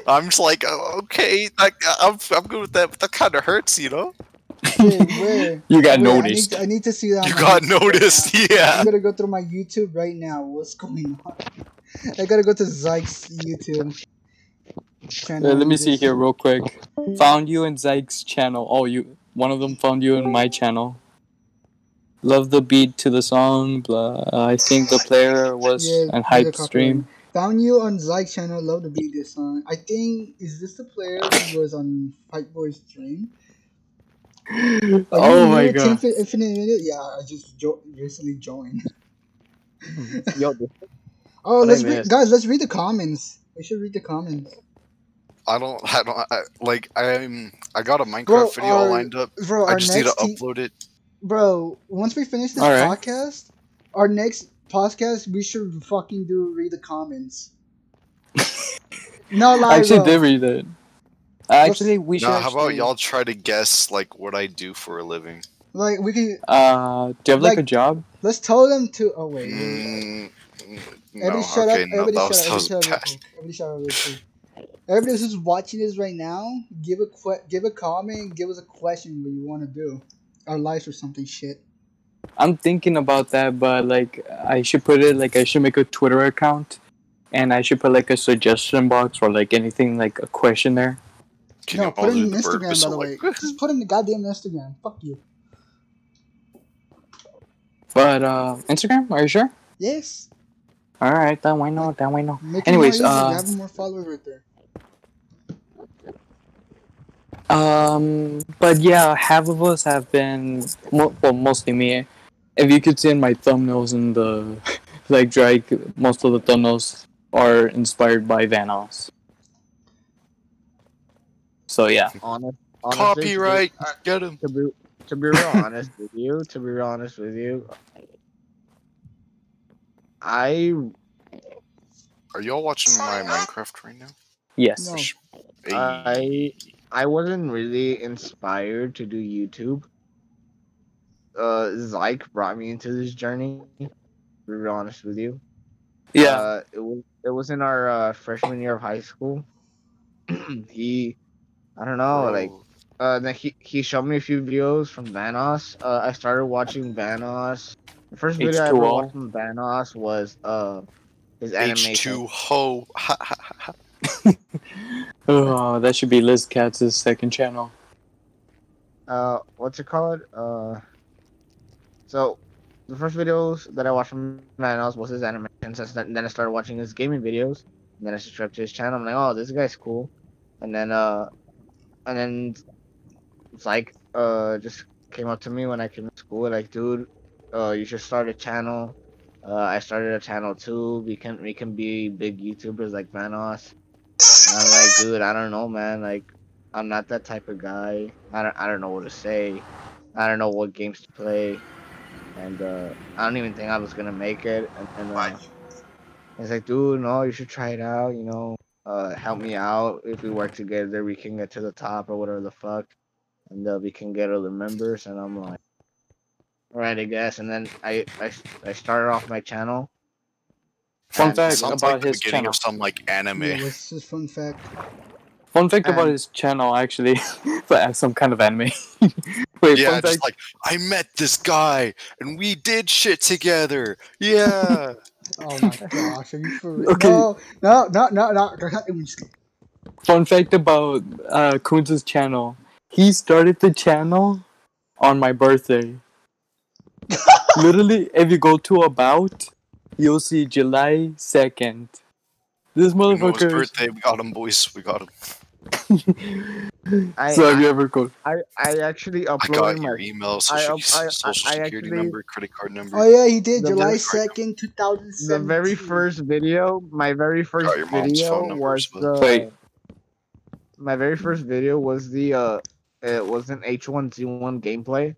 Speaker 2: I'm just like, oh, okay, like, I'm I'm good with that, but that kind of hurts, you know.
Speaker 4: Wait,
Speaker 3: you got
Speaker 4: Wait, I need,
Speaker 3: noticed.
Speaker 4: to, I need to see that.
Speaker 2: You got
Speaker 4: YouTube
Speaker 2: noticed,
Speaker 4: now.
Speaker 2: yeah.
Speaker 4: I'm gonna go through my YouTube right now. What's going on? I gotta go to Zyke's YouTube.
Speaker 3: Uh, let me see here real quick. Found you in Zyke's channel. Oh, you. One of them found you in my channel. Love the beat to the song. Blah. I think the player was
Speaker 4: Yeah,
Speaker 3: an hype
Speaker 4: copyright.
Speaker 3: stream.
Speaker 4: Found you on Zyke's channel. Love to beat this song. I think is this the player who was on Fight Boy's stream? Are
Speaker 3: Oh my
Speaker 4: new to
Speaker 3: god.
Speaker 4: Infinite Minute? Yeah, I just jo- recently joined.
Speaker 1: Yo,
Speaker 4: Oh,
Speaker 1: What
Speaker 4: let's read, guys. Let's read the comments. We should read the comments,
Speaker 2: I don't, I don't, I, like, I'm, I got a Minecraft
Speaker 4: Bro,
Speaker 2: video all
Speaker 4: our-
Speaker 2: lined up.
Speaker 4: bro.
Speaker 2: I just need to
Speaker 4: te-
Speaker 2: upload it.
Speaker 4: bro. Once we finish this
Speaker 3: Alright.
Speaker 4: podcast, our next podcast, we should fucking do read the comments. no,
Speaker 3: I actually
Speaker 4: bro.
Speaker 3: did read it. Actually, we should.
Speaker 2: Now, how about
Speaker 3: actually-
Speaker 2: y'all try to guess like what I do for a living?
Speaker 4: Like we could.
Speaker 3: Uh, do you have like,
Speaker 4: Like-
Speaker 3: a job?
Speaker 4: Let's tell them to. Oh wait. wait, wait.
Speaker 2: Mm, no,
Speaker 4: Everybody shut
Speaker 2: okay,
Speaker 4: up.
Speaker 2: no,
Speaker 4: Everybody
Speaker 2: that was,
Speaker 4: shut
Speaker 2: that
Speaker 4: up.
Speaker 2: was
Speaker 4: Everybody shut up.
Speaker 2: bad.
Speaker 4: real quick. Everybody shut up. Everybody who's watching this right now, give a que- give a comment, give us a question what you want to do, our lives or something shit.
Speaker 3: I'm thinking about that, but like, I should put it like I should make a Twitter account, and I should put like a suggestion box or like anything like a question there.
Speaker 2: Can
Speaker 4: no,
Speaker 2: you
Speaker 4: put it in
Speaker 2: the
Speaker 4: Instagram by the way. Just put it in the goddamn Instagram. Fuck you.
Speaker 3: But uh, Instagram, are you sure?
Speaker 4: Yes.
Speaker 3: All right, then why not? Then why not?
Speaker 4: Make it
Speaker 3: Anyways,
Speaker 4: more
Speaker 3: uh,
Speaker 4: you have more followers right there.
Speaker 3: Um, but yeah, half of us have been, mo- well, mostly me. If you could see in my thumbnails and the, like, drag, most of the thumbnails are inspired by Vanoss. So yeah,
Speaker 1: honest, honestly,
Speaker 2: Copyright,
Speaker 1: uh,
Speaker 2: get him.
Speaker 1: To be, to be real honest with you, to be real honest with you, I
Speaker 2: Are y'all watching my Minecraft right now?
Speaker 3: yes.
Speaker 4: No.
Speaker 1: I I wasn't really inspired to do YouTube. Uh, Zyke brought me into this journey. To be real honest with you.
Speaker 3: Yeah,
Speaker 1: Uh, it was it was in our uh, freshman year of high school. he, I don't know, like uh, then he he showed me a few videos from Vanoss. Uh, I started watching Vanoss. The first video I ever watched from Vanoss was uh his animation.
Speaker 2: H2 ho.
Speaker 3: Oh, that should be Liz Katz's second channel.
Speaker 1: uh what's it? Called uh so the first videos that i watched from Vanoss was his animations and then then i started watching his gaming videos. And then i subscribed to his channel. I'm like oh this guy's cool. And then uh and then it's like uh just came up to me when i came to school like dude uh you should start a channel. Uh i started a channel too. We can we can be big youtubers like Vanoss And I'm like, dude, I don't know, man. Like, I'm not that type of guy. I don't, I don't know what to say. I don't know what games to play. And uh, I don't even think I was gonna make it. And, and uh, he's like, dude, no, you should try it out. You know, uh, help me out. If we work together, we can get to the top or whatever the fuck, and uh, we can get other members. And I'm like, all right, I guess. And then I, I, I started off my channel.
Speaker 3: Fun fact
Speaker 2: Sounds
Speaker 3: about
Speaker 2: like the
Speaker 3: his
Speaker 2: beginning
Speaker 3: channel.
Speaker 2: of some like anime.
Speaker 4: Yeah, what's his fun fact?
Speaker 3: Fun fact about his channel, actually, but some kind of anime. Wait,
Speaker 2: yeah,
Speaker 3: fun
Speaker 2: just
Speaker 3: fact.
Speaker 2: like I met this guy and we did shit together. Yeah.
Speaker 4: Oh my gosh, are you for real?
Speaker 3: Okay.
Speaker 4: No, no, no, no, no. I'm just kidding.
Speaker 3: Fun fact about uh, Coons's channel. He started the channel on my birthday. Literally, if you go to about, you'll see July 2nd. This
Speaker 2: Noah's
Speaker 3: motherfucker.
Speaker 2: birthday. We got him, boys. We got him.
Speaker 1: I,
Speaker 3: so have you ever go?
Speaker 1: I, I actually uploaded
Speaker 2: I got
Speaker 1: uploaded
Speaker 2: your
Speaker 1: my
Speaker 2: email, social,
Speaker 1: I- I-
Speaker 2: social
Speaker 1: I
Speaker 2: security
Speaker 1: actually-
Speaker 2: number, credit card number.
Speaker 4: Oh yeah, he did. July second, two thousand
Speaker 1: the very first video. My very first
Speaker 2: Got your mom's
Speaker 1: video
Speaker 2: phone
Speaker 1: was
Speaker 2: as
Speaker 1: the.
Speaker 3: Wait.
Speaker 1: My very first video was the uh, it was an H1Z1 gameplay,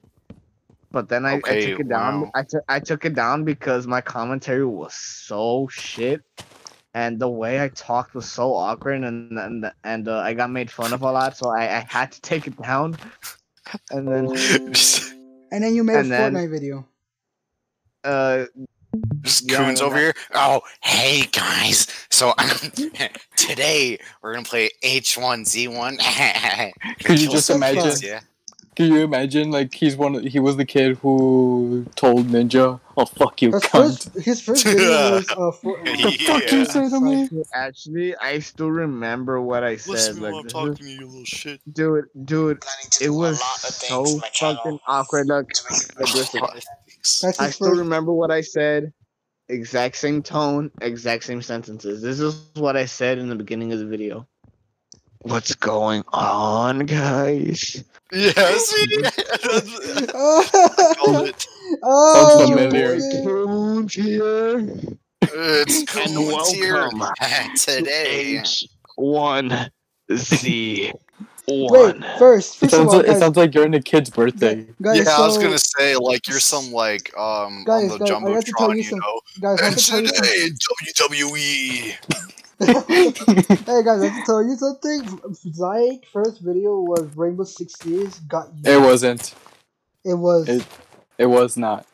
Speaker 1: but then I, I took it down.
Speaker 2: wow.
Speaker 1: I took I took it down because my commentary was so shit, and the way I talked was so awkward, and and and uh, I got made fun of a lot, so I, I had to take it down. And then
Speaker 4: And then you made
Speaker 1: And
Speaker 4: a
Speaker 1: then-
Speaker 4: Fortnite video.
Speaker 1: uh,
Speaker 2: just
Speaker 1: Yeah,
Speaker 2: coons
Speaker 1: and
Speaker 2: over here. Oh, hey guys. So today we're gonna play H1Z1.
Speaker 3: Could you just imagine?
Speaker 2: Yeah.
Speaker 3: Can you imagine? Like he's one. Of, he was the kid who told Ninja, "Oh fuck you,
Speaker 4: His
Speaker 3: cunt."
Speaker 4: first, his first video was uh, Fortnite.
Speaker 3: The fuck you
Speaker 2: Yeah.
Speaker 3: say to me?
Speaker 1: actually, I still remember what I said.
Speaker 2: Listen
Speaker 1: like,
Speaker 2: while I'm talking to you, little shit.
Speaker 1: dude, dude, it
Speaker 5: do a
Speaker 1: was so
Speaker 5: things to my channel
Speaker 1: fucking awkward. Look,
Speaker 5: it
Speaker 1: like, listen,
Speaker 2: Thanks.
Speaker 1: I still remember what I said. Exact same tone, exact same sentences. This is what I said in the beginning of the video. What's going on, guys?
Speaker 2: Yes. Called
Speaker 4: oh,
Speaker 2: it.
Speaker 4: oh,
Speaker 3: familiar.
Speaker 4: okay.
Speaker 1: Coons here.
Speaker 2: It's
Speaker 1: And
Speaker 2: coons here
Speaker 1: welcome
Speaker 2: today.
Speaker 1: H1 Z
Speaker 4: Wait,
Speaker 1: one.
Speaker 4: first,
Speaker 3: It
Speaker 4: first of
Speaker 3: sounds,
Speaker 4: all,
Speaker 3: like, it sounds like you're in a kid's birthday.
Speaker 4: guys,
Speaker 2: yeah, I was gonna say like you're some like um
Speaker 4: Guys,
Speaker 2: on the
Speaker 4: guys, I to tell
Speaker 2: jumbotron,
Speaker 4: you
Speaker 2: you
Speaker 4: some-
Speaker 2: know.
Speaker 4: guys, I have
Speaker 2: And
Speaker 4: tell you
Speaker 2: today, WWE.
Speaker 4: Hey guys, I have to tell you something. Zyke first video was Rainbow Six Siege. Got you.
Speaker 3: It wasn't.
Speaker 4: It was.
Speaker 3: It- It was not.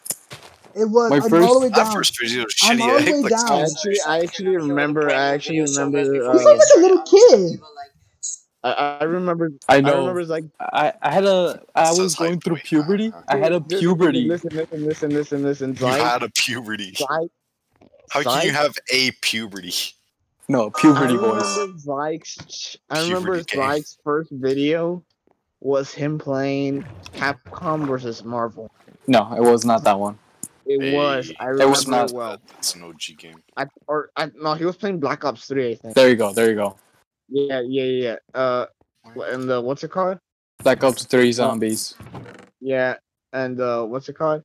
Speaker 4: It was.
Speaker 3: my
Speaker 4: I'm all
Speaker 3: first-
Speaker 4: the way down.
Speaker 2: first video was
Speaker 4: I'm
Speaker 2: shitty.
Speaker 4: all the way
Speaker 2: like
Speaker 4: down.
Speaker 1: I actually, I actually remember. I actually remember.
Speaker 4: You
Speaker 1: Uh,
Speaker 4: sound like a little kid.
Speaker 1: I, I remember.
Speaker 3: I know.
Speaker 1: I remember like
Speaker 3: I, I had a. I was
Speaker 2: it's like,
Speaker 3: going through puberty.
Speaker 2: uh,
Speaker 3: I had a puberty.
Speaker 1: Listen, listen, listen, listen, listen.
Speaker 2: You
Speaker 1: Zyke,
Speaker 2: had a puberty.
Speaker 1: Zyke,
Speaker 2: How can you have a puberty?
Speaker 3: No, puberty
Speaker 1: I
Speaker 3: boys.
Speaker 1: remember Zyke's. I remember
Speaker 2: Puberty game.
Speaker 1: Zyke's first video was him playing Capcom versus Marvel.
Speaker 3: No, it was not that one.
Speaker 1: It
Speaker 2: Hey,
Speaker 1: was. I
Speaker 3: It
Speaker 1: remember
Speaker 3: was not.
Speaker 1: well.
Speaker 2: It's an OG game.
Speaker 1: I, or I, no, he was playing Black Ops Three. I think.
Speaker 3: There you go. There you go.
Speaker 1: Yeah, yeah, yeah. yeah. Uh, and the what's it called?
Speaker 3: Black Ops Three Zombies
Speaker 1: Yeah, and uh, what's it called?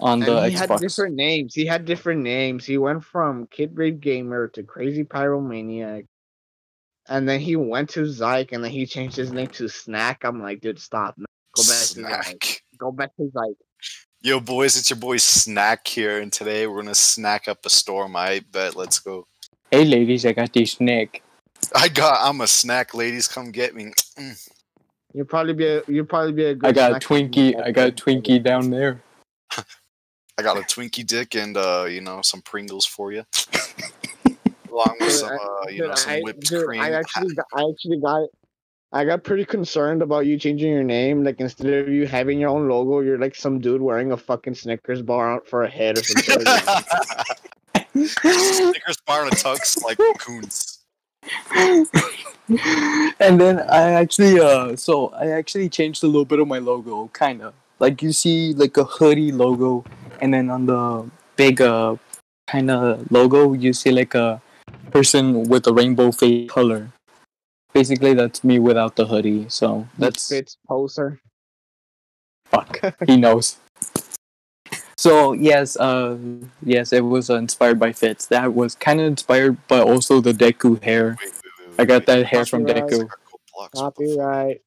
Speaker 3: On the
Speaker 1: and he had different names. He had different names. He went from Kid Brave Gamer to Crazy Pyromaniac. And then he went to Zyke and then he changed his name to Snack. I'm like, dude, stop. man. Go back to Zyke. Go back to Zyke.
Speaker 2: Yo, boys, it's your boy Snack here, and today we're gonna snack up a storm. I bet. Let's go.
Speaker 3: Hey ladies, I got this snack.
Speaker 2: I got. I'm a snack, ladies. Come get me. Mm.
Speaker 1: You'll probably be a you'll probably be a good
Speaker 3: I got a Twinkie. I got a Twinkie down there.
Speaker 2: I got a Twinkie dick and uh, you know, some Pringles for you, along with some
Speaker 1: I-
Speaker 2: uh, you know, some
Speaker 1: I,
Speaker 2: whipped
Speaker 1: dude,
Speaker 2: cream.
Speaker 1: I actually got, I actually got I got pretty concerned about you changing your name. Like instead of you having your own logo, you're like some dude wearing a fucking Snickers bar out for a head or something.
Speaker 2: Snickers bar and a tux like coons.
Speaker 3: and then I actually uh so I actually changed a little bit of my logo, kinda. Like you see like a hoodie logo and then on the big uh kinda logo you see like a person with a rainbow face color. Basically that's me without the hoodie, so that's
Speaker 1: Fitz poser.
Speaker 3: fuck. he knows. So yes, uh, yes, it was uh, inspired by Fitz. That was kind of inspired, but also the Deku hair.
Speaker 2: Wait, wait, wait,
Speaker 3: I got that hair from
Speaker 1: Copyright.
Speaker 3: Deku.
Speaker 2: I got gold blocks, what the fuck?
Speaker 1: Copyright.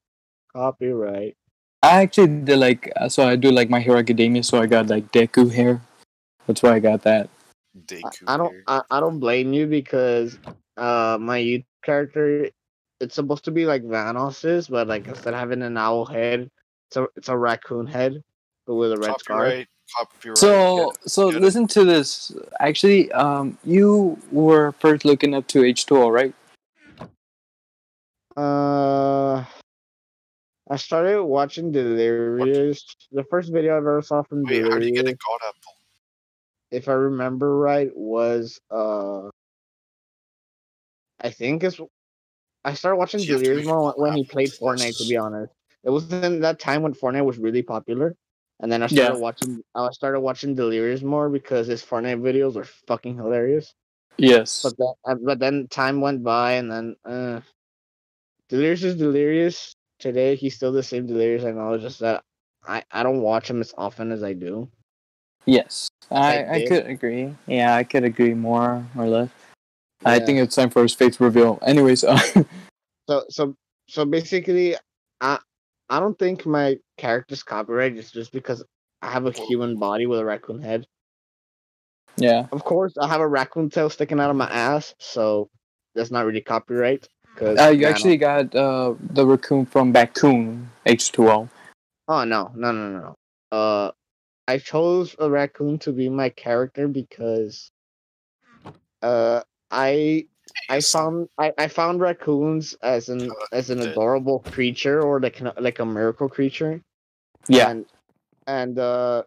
Speaker 1: Copyright.
Speaker 3: I actually did like uh, so I do like My Hero Academia, so I got like Deku hair. That's why I got that.
Speaker 2: Deku
Speaker 1: I, I don't. I, I don't blame you because uh my youth character it's supposed to be like Vanoss's, but like instead of having an owl head, it's a it's a raccoon head, but with a red scarf.
Speaker 2: Copyright. Copyright.
Speaker 3: So
Speaker 2: yeah.
Speaker 3: so
Speaker 2: get it.
Speaker 3: listen to this. Actually, um, you were first looking up to H two O, right?
Speaker 1: Uh, I started watching Delirious. The first video I ever saw from
Speaker 2: Wait, how do you get a
Speaker 1: Delirious,
Speaker 2: god apple?
Speaker 1: if I remember right, was uh, I think it's. I started watching
Speaker 2: You
Speaker 1: Delirious more when he played Fortnite. To be honest, it was in that time when Fortnite was really popular, and then I
Speaker 3: Yeah.
Speaker 1: started watching. I started watching Delirious more because his Fortnite videos were fucking hilarious.
Speaker 3: Yes.
Speaker 1: But then, but then time went by, and then uh, Delirious is Delirious. Today, he's still the same Delirious. I know, it's just that I I don't watch him as often as I do.
Speaker 3: Yes, I,
Speaker 1: I
Speaker 3: I could agree. Yeah, I could agree more or less. I think it's time for his face reveal. Anyways, uh,
Speaker 1: So so so basically, I I don't think my character's copyright is just because I have a human body with a raccoon head.
Speaker 3: yeah,
Speaker 1: Of course, I have a raccoon tail sticking out of my ass, so that's not really copyright. Cause
Speaker 3: uh, you
Speaker 1: Vano-
Speaker 3: actually got uh, the raccoon from Bakun H two O.
Speaker 1: Oh no, no, no, no, no. Uh, I chose a raccoon to be my character because, uh, I I found I, I found raccoons as an as an adorable creature or like like a miracle creature.
Speaker 3: Yeah,
Speaker 1: And and uh,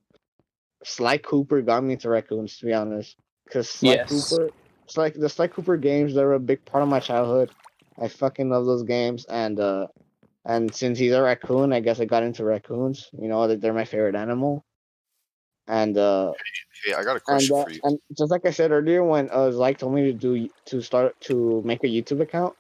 Speaker 1: Sly Cooper got me into raccoons to be honest, because Sly
Speaker 3: Yes.
Speaker 1: Cooper, it's like the Sly Cooper games. They're a big part of my childhood. I fucking love those games, and uh, and since he's a raccoon, I guess I got into raccoons. You know that they're my favorite animal. And uh,
Speaker 2: Hey, I got a
Speaker 1: and
Speaker 2: question
Speaker 1: uh,
Speaker 2: for you.
Speaker 1: and just like I said earlier, when uh, Zyke told me to do to start to make a YouTube account,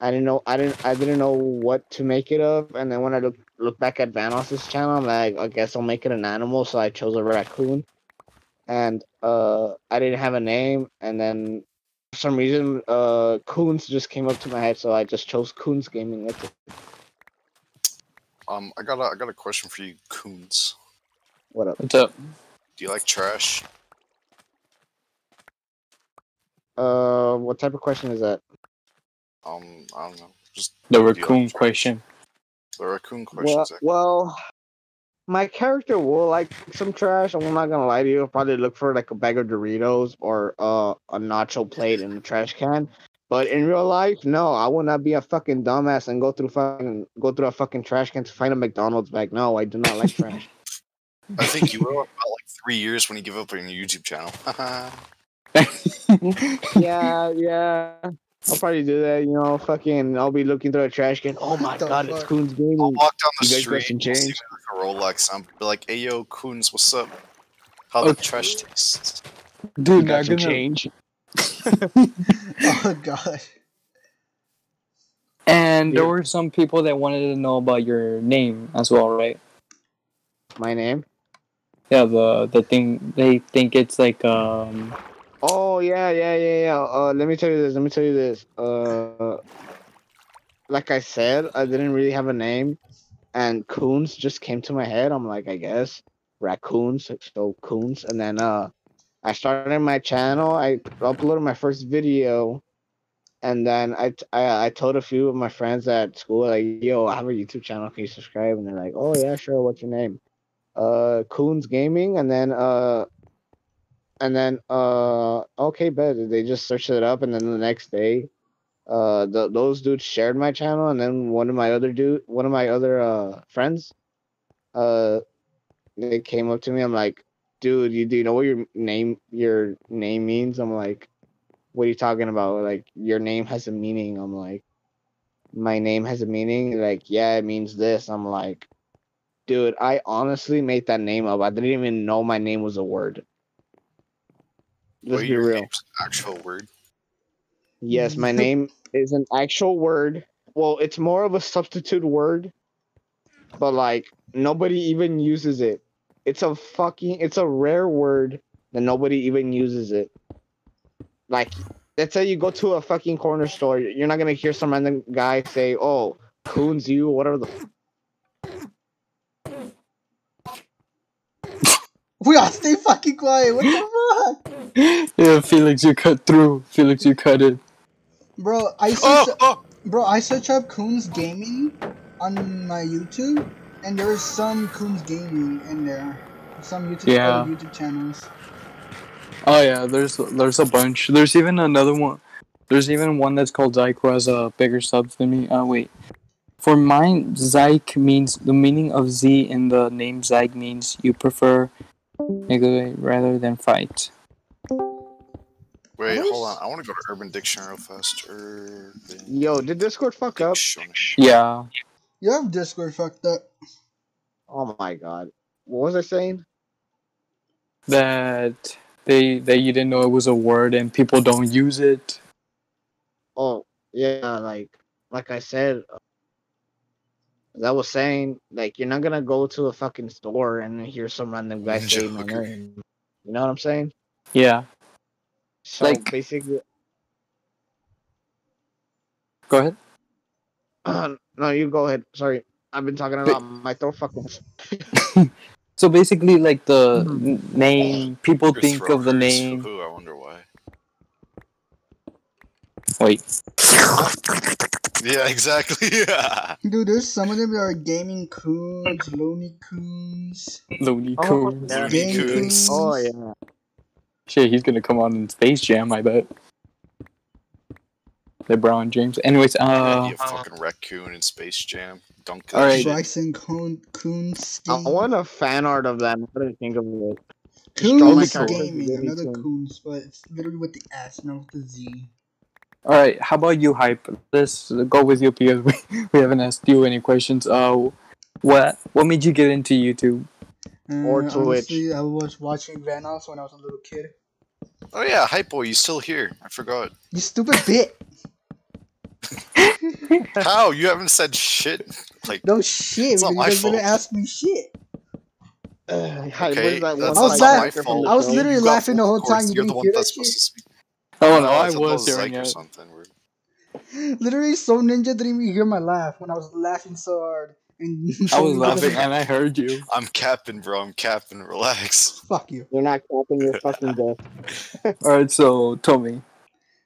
Speaker 1: I didn't know I didn't I didn't know what to make it of, and then when I look look back at Vanoss's channel, I'm like, I guess I'll make it an animal, so I chose a raccoon, and uh, I didn't have a name, and then some reason, uh, Coons just came up to my head, so I just chose Coons Gaming. That's it.
Speaker 2: Um, I got a, I got a question for you, Coons.
Speaker 1: What up?
Speaker 3: what's up?
Speaker 2: Do you like trash?
Speaker 1: Uh, what type of question is that?
Speaker 2: Um, I don't know. Just
Speaker 3: The
Speaker 2: do you like
Speaker 3: raccoon question.
Speaker 2: The raccoon
Speaker 1: Well,
Speaker 2: questions.
Speaker 1: Well, my character will like some trash. I'm not gonna lie to you. I'll probably look for like a bag of Doritos or uh, a nacho plate in the trash can. But in real life, no, I will not be a fucking dumbass and go through fucking go through a fucking trash can to find a McDonald's bag. No, I do not like trash.
Speaker 2: I think you will in about like three years when you give up on your YouTube channel.
Speaker 1: yeah, yeah. I'll probably do that. You know, fucking. I'll be looking through a trash can. Oh my
Speaker 4: What the
Speaker 1: god, it's
Speaker 4: fuck?
Speaker 1: Coons
Speaker 2: I'll
Speaker 1: Gaming.
Speaker 2: walk down the
Speaker 1: You guys got
Speaker 2: street,
Speaker 1: some
Speaker 2: and
Speaker 1: change?
Speaker 2: With Rolex, I'm be like, "Hey, yo, Coons, what's up? How the trash tastes?"
Speaker 1: You
Speaker 3: Dude,
Speaker 1: got
Speaker 3: not
Speaker 1: some
Speaker 3: gonna.
Speaker 1: change.
Speaker 4: Oh god.
Speaker 3: And there were some people that wanted to know about your name as well, right?
Speaker 1: My name.
Speaker 3: Yeah, the the thing they think it's like um
Speaker 1: Oh yeah, yeah, yeah, yeah. Uh, let me tell you this. Let me tell you this. Uh, like I said, I didn't really have a name, and coons just came to my head. I'm like, I guess raccoons, so coons. And then uh, I started my channel. I uploaded my first video, and then I, I, I told a few of my friends at school like, Yo, I have a YouTube channel. Can you subscribe? And they're like, Oh yeah, sure. What's your name? Uh, Coons Gaming. And then uh and then uh okay bet they just searched it up and then the next day uh the, those dudes shared my channel and then one of my other dude one of my other uh friends uh they came up to me. I'm like dude you do you know what your name your name means? I'm like what are you talking about? Like your name has a meaning. I'm like my name has a meaning? Like yeah it means this. I'm like dude i honestly made that name up. I didn't even know my name was a word. Let's
Speaker 2: Wait,
Speaker 1: be
Speaker 2: your
Speaker 1: real.
Speaker 2: name's an actual word.
Speaker 1: Yes, my name is an actual word. Well, it's more of a substitute word, but like nobody even uses it. it's a fucking it's a rare word that nobody even uses it. Like, let's say you go to a fucking corner store, you're not gonna hear some random guy say, "Oh, coons you," whatever the.
Speaker 4: We all stay fucking quiet. What the fuck,
Speaker 3: yeah, Felix, you cut through. Felix, you cut it.
Speaker 4: Bro? I search,
Speaker 2: Oh, oh,
Speaker 4: bro. I search up Coons Gaming on my YouTube, and there's some Coons Gaming in there. Some YouTube
Speaker 3: Yeah.
Speaker 4: YouTube channels.
Speaker 3: Oh yeah, there's there's a bunch. There's even another one. There's even one that's called Zyke who has a bigger sub than me. Oh wait. For mine, Zyke means the meaning of Z in the name Zyke means you prefer negotiate rather than fight.
Speaker 2: Wait,
Speaker 4: What
Speaker 2: hold
Speaker 4: is-
Speaker 2: on. I want to go to Urban Dictionary real fast. Urban
Speaker 1: Yo, did Discord fuck up?
Speaker 2: Dictionary.
Speaker 3: Yeah.
Speaker 4: You have Discord fucked up.
Speaker 1: Oh my god, what was I saying?
Speaker 3: That they that you didn't know it was a word and people don't use it.
Speaker 1: Oh yeah, like like I said, uh, as I was saying, like you're not gonna go to a fucking store and hear some random guy
Speaker 2: Ninja
Speaker 1: say my name. You know what I'm saying?
Speaker 3: Yeah.
Speaker 1: So
Speaker 3: Like-
Speaker 1: basically,
Speaker 3: Go ahead.
Speaker 1: no, you go ahead. Sorry, I've been talking
Speaker 3: But-
Speaker 1: about my throat fucking.
Speaker 3: So basically, like the
Speaker 1: Mhm.
Speaker 3: name, people
Speaker 2: Your
Speaker 3: think of the name.
Speaker 2: Who? I wonder why.
Speaker 3: Wait.
Speaker 2: Yeah, exactly. Yeah.
Speaker 4: Dude, there's some of them that are gaming coons, Looney Coons.
Speaker 3: Looney
Speaker 1: Oh,
Speaker 3: Tunes.
Speaker 1: yeah.
Speaker 2: Looney
Speaker 4: Game Coons.
Speaker 1: Oh yeah.
Speaker 3: Shit, he's gonna come on in Space Jam, I bet. LeBron James. Anyways, uh,
Speaker 2: you fucking raccoon in Space Jam. Dunk
Speaker 3: All
Speaker 2: that
Speaker 3: right.
Speaker 2: shit.
Speaker 4: Bryson Coon, Coons
Speaker 1: I want a fan art of that. What do you think of it?
Speaker 4: Coons Gaming, another Coons, but it's literally with the S, not with the Z.
Speaker 3: all right. How about you, hype? Let's go with you because we, we haven't asked you any questions. Uh, what what made you get into YouTube?
Speaker 4: Uh,
Speaker 1: Or Twitch.
Speaker 4: honestly, I was watching Vanoss when I was a little kid.
Speaker 2: Oh yeah, hype boy, you still here? I forgot.
Speaker 4: You stupid bit!
Speaker 2: How? You haven't said shit. Like
Speaker 4: No shit,
Speaker 2: It's
Speaker 4: because
Speaker 2: not
Speaker 4: you
Speaker 2: my
Speaker 4: guys didn't
Speaker 2: fault.
Speaker 4: ask me shit.
Speaker 1: Uh, hi,
Speaker 2: Okay,
Speaker 1: what is that
Speaker 2: that's-
Speaker 1: one
Speaker 4: that's not my
Speaker 1: actor
Speaker 2: fault.
Speaker 4: I was literally
Speaker 2: You
Speaker 4: laughing the whole
Speaker 2: course,
Speaker 4: time, you
Speaker 2: You're the
Speaker 4: didn't
Speaker 2: one
Speaker 4: hear that
Speaker 2: that's
Speaker 4: shit?
Speaker 2: supposed to speak.
Speaker 3: Oh no,
Speaker 2: I
Speaker 3: I
Speaker 2: thought that
Speaker 3: was hearing
Speaker 2: Zyke or something.
Speaker 4: Literally, so ninja didn't even hear my laugh when I was laughing so hard. And
Speaker 3: I was
Speaker 4: Ninja
Speaker 3: laughing and I heard you.
Speaker 2: I'm capping, bro. I'm capping. Relax.
Speaker 4: Fuck you.
Speaker 1: You're not capping You're fucking dead.
Speaker 3: All right, so tell me.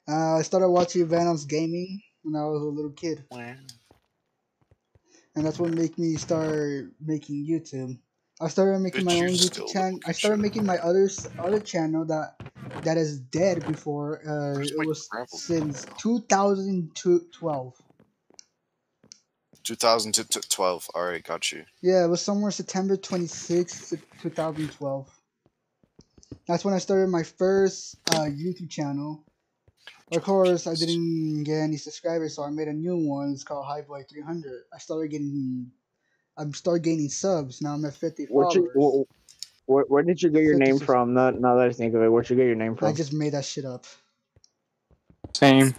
Speaker 4: Uh, I started watching Vanoss Gaming when I was a little kid, and that's what made me start making YouTube. I started making my own YouTube channel. I started making my other other channel that that is dead before. Uh, it was since 2012.
Speaker 2: 2012. All right, got you.
Speaker 4: Yeah, it was somewhere September 26th, 2012. That's when I started my first uh, YouTube channel. Of course, I didn't get any subscribers, so I made a new one. It's called Highboy 300. I started getting, I'm started gaining subs. Now I'm at 50
Speaker 1: Where'd you,
Speaker 4: followers.
Speaker 1: where, where did you get your name from? Not now that I think of it, where'd you get your name from?
Speaker 4: I just made that shit up.
Speaker 3: Same.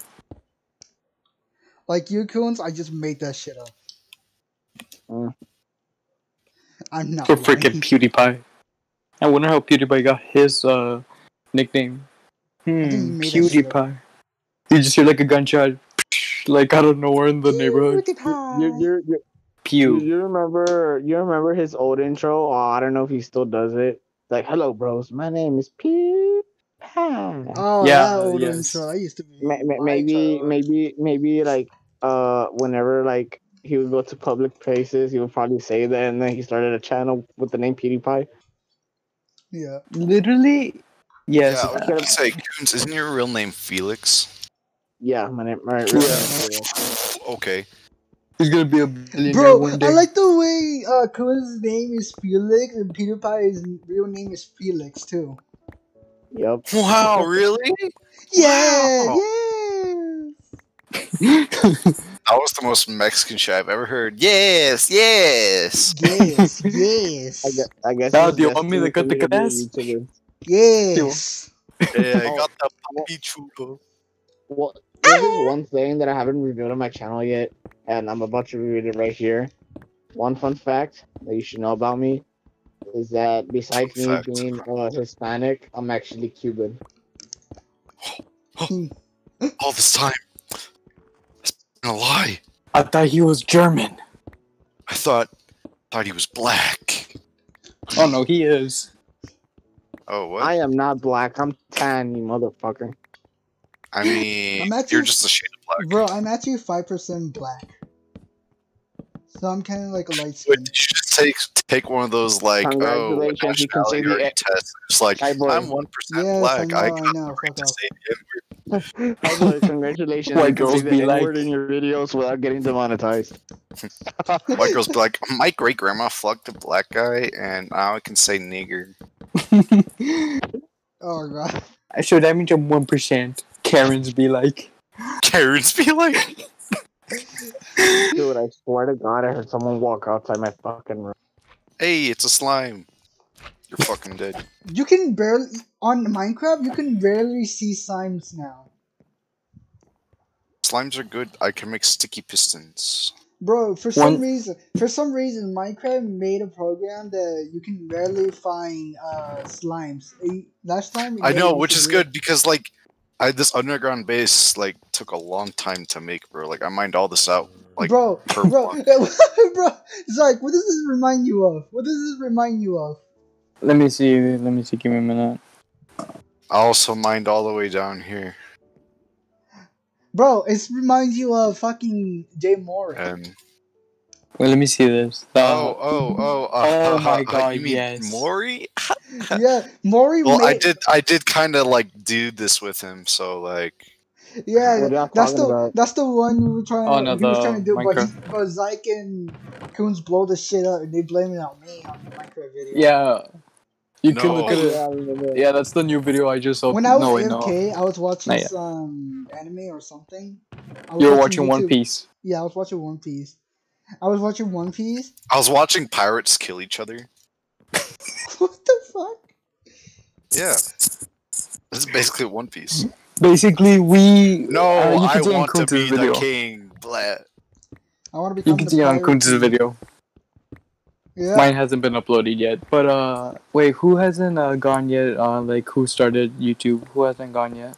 Speaker 4: Like you coons, I just made that shit up.
Speaker 1: Mm.
Speaker 4: I'm not.
Speaker 3: For
Speaker 4: lying.
Speaker 3: freaking PewDiePie. I wonder how PewDiePie got his uh nickname.
Speaker 4: think he
Speaker 3: Hmm,
Speaker 4: made that shit up.
Speaker 3: PewDiePie. You just hear like a gunshot, like out of nowhere in the neighborhood.
Speaker 1: you, you, you, you,
Speaker 3: Pew.
Speaker 1: you remember you remember his old intro? Oh, I don't know if he still does it. Like, hello, bros. My name is Pew. Pie."
Speaker 4: Oh,
Speaker 3: Yeah,
Speaker 4: that old
Speaker 3: yes.
Speaker 4: intro. I used to be.
Speaker 1: Ma- ma-
Speaker 4: my
Speaker 1: maybe
Speaker 4: child.
Speaker 1: maybe maybe like uh whenever like he would go to public places he would probably say that and then he started a channel with the name PewDiePie.
Speaker 4: Yeah.
Speaker 3: Literally, yes.
Speaker 2: Yeah, I was gonna say, Coons, isn't your real name Felix?
Speaker 1: Yeah, my name my real
Speaker 3: Yeah.
Speaker 1: name.
Speaker 2: Okay.
Speaker 3: He's gonna be a billionaire
Speaker 4: Bro,
Speaker 3: one day.
Speaker 4: I like the way uh Cohen's name is Felix and PewDiePie's real name is Felix too.
Speaker 1: Yep.
Speaker 2: Wow, really?
Speaker 4: Yeah,
Speaker 2: Wow.
Speaker 4: yeah.
Speaker 2: That was the most Mexican shit I've ever heard. Yes, yes.
Speaker 4: Yes, yes,
Speaker 1: I guess, I guess
Speaker 3: Now,
Speaker 1: it's
Speaker 3: do you want me to cut the
Speaker 1: for me to be a
Speaker 3: class?
Speaker 1: YouTuber.
Speaker 4: yes.
Speaker 2: Yeah, I got the puppy chupo.
Speaker 1: Well, there's this one thing that I haven't revealed on my channel yet, and I'm about to reveal it right here. One fun fact that you should know about me: is that besides me
Speaker 2: Fact.
Speaker 1: being uh, Hispanic, I'm actually Cuban.
Speaker 2: All this time, it's been a lie.
Speaker 3: I thought he was German.
Speaker 2: I thought, thought he was black.
Speaker 3: Oh no, he is.
Speaker 2: Oh what?
Speaker 1: I am not black. I'm tan, you motherfucker.
Speaker 2: I mean,
Speaker 4: I'm actually-
Speaker 2: you're just a shade of black.
Speaker 4: Bro, I'm actually five percent black. So I'm kind of like a light
Speaker 2: But
Speaker 4: skin.
Speaker 2: you just take take one of those like oh
Speaker 1: Congratulations, can say
Speaker 2: nationality
Speaker 1: the-
Speaker 2: already tests. It's like I'm one percent
Speaker 4: Yes, I
Speaker 2: black.
Speaker 4: know,
Speaker 2: I
Speaker 4: I
Speaker 2: got
Speaker 4: know,
Speaker 2: the right to say the N-word.
Speaker 1: Hi, congratulations.
Speaker 3: White girls be like-
Speaker 1: N-word in your videos without getting demonetized.
Speaker 2: White girls be like, my great grandma fucked a black guy, and now I can say nigger.
Speaker 4: Oh god.
Speaker 3: so that means I'm one percent. Karens be like,
Speaker 2: Karens be like,
Speaker 1: Dude, I swear to God, I heard someone walk outside my fucking room.
Speaker 2: hey, it's a slime. You're fucking dead.
Speaker 4: You can barely on Minecraft. You can barely see slimes now,
Speaker 2: Slimes are good. I can make sticky pistons.
Speaker 4: bro. For some
Speaker 3: One-
Speaker 4: reason, for some reason, Minecraft made a program that you can barely find uh slimes. Eh, Last time,
Speaker 2: I know, which is good because like I this underground base like took a long time to make, bro. Like I mined all this out. Like
Speaker 4: bro, bro,
Speaker 2: block.
Speaker 4: bro. Zach, what does this remind you of? What does this remind you of?
Speaker 3: Let me see, let me see, give me a minute.
Speaker 2: I also mined all the way down here.
Speaker 4: Bro, it reminds you of fucking Jay Moore.
Speaker 2: And
Speaker 3: Wait, let me see this.
Speaker 2: oh,
Speaker 3: Uh,
Speaker 2: oh, oh, uh,
Speaker 3: Oh
Speaker 2: uh,
Speaker 3: my
Speaker 2: uh,
Speaker 3: God,
Speaker 2: You mean
Speaker 3: yes.
Speaker 2: Maury?
Speaker 4: yeah, Maury
Speaker 2: Well,
Speaker 4: made.
Speaker 2: I did, I did kind of like do this with him. So like,
Speaker 4: Yeah, that's the
Speaker 1: about?
Speaker 4: that's the one we were trying.
Speaker 3: Oh, no,
Speaker 4: he was
Speaker 3: the
Speaker 4: trying to do, but, he,
Speaker 3: Minecraft.
Speaker 4: but Zyke and Coons blow the shit up, and they blame it on me on the Minecraft video.
Speaker 3: yeah, you can look at it.
Speaker 1: Yeah, I remember.
Speaker 3: Yeah, that's the new video I just uploaded.
Speaker 4: When I was
Speaker 3: no, wait, no.
Speaker 4: I was watching
Speaker 3: Not
Speaker 4: some anime or something. I was
Speaker 3: You were watching One Piece.
Speaker 4: Yeah, I was watching One Piece. I was watching One Piece.
Speaker 2: I was watching pirates kill each other.
Speaker 4: what the fuck?
Speaker 2: Yeah, this is basically One Piece.
Speaker 3: Basically, we.
Speaker 2: No,
Speaker 3: uh, you
Speaker 2: I
Speaker 3: can see on
Speaker 2: want to
Speaker 3: Coons's
Speaker 2: be
Speaker 3: video.
Speaker 2: the king. Blah.
Speaker 4: I want to
Speaker 3: be.
Speaker 4: You
Speaker 3: can see it on
Speaker 4: pirate
Speaker 3: Coons's
Speaker 4: king.
Speaker 3: video.
Speaker 4: Yeah.
Speaker 3: Mine hasn't been uploaded yet. But uh, wait, who hasn't uh, gone yet? Uh, like who started YouTube? Who hasn't gone yet?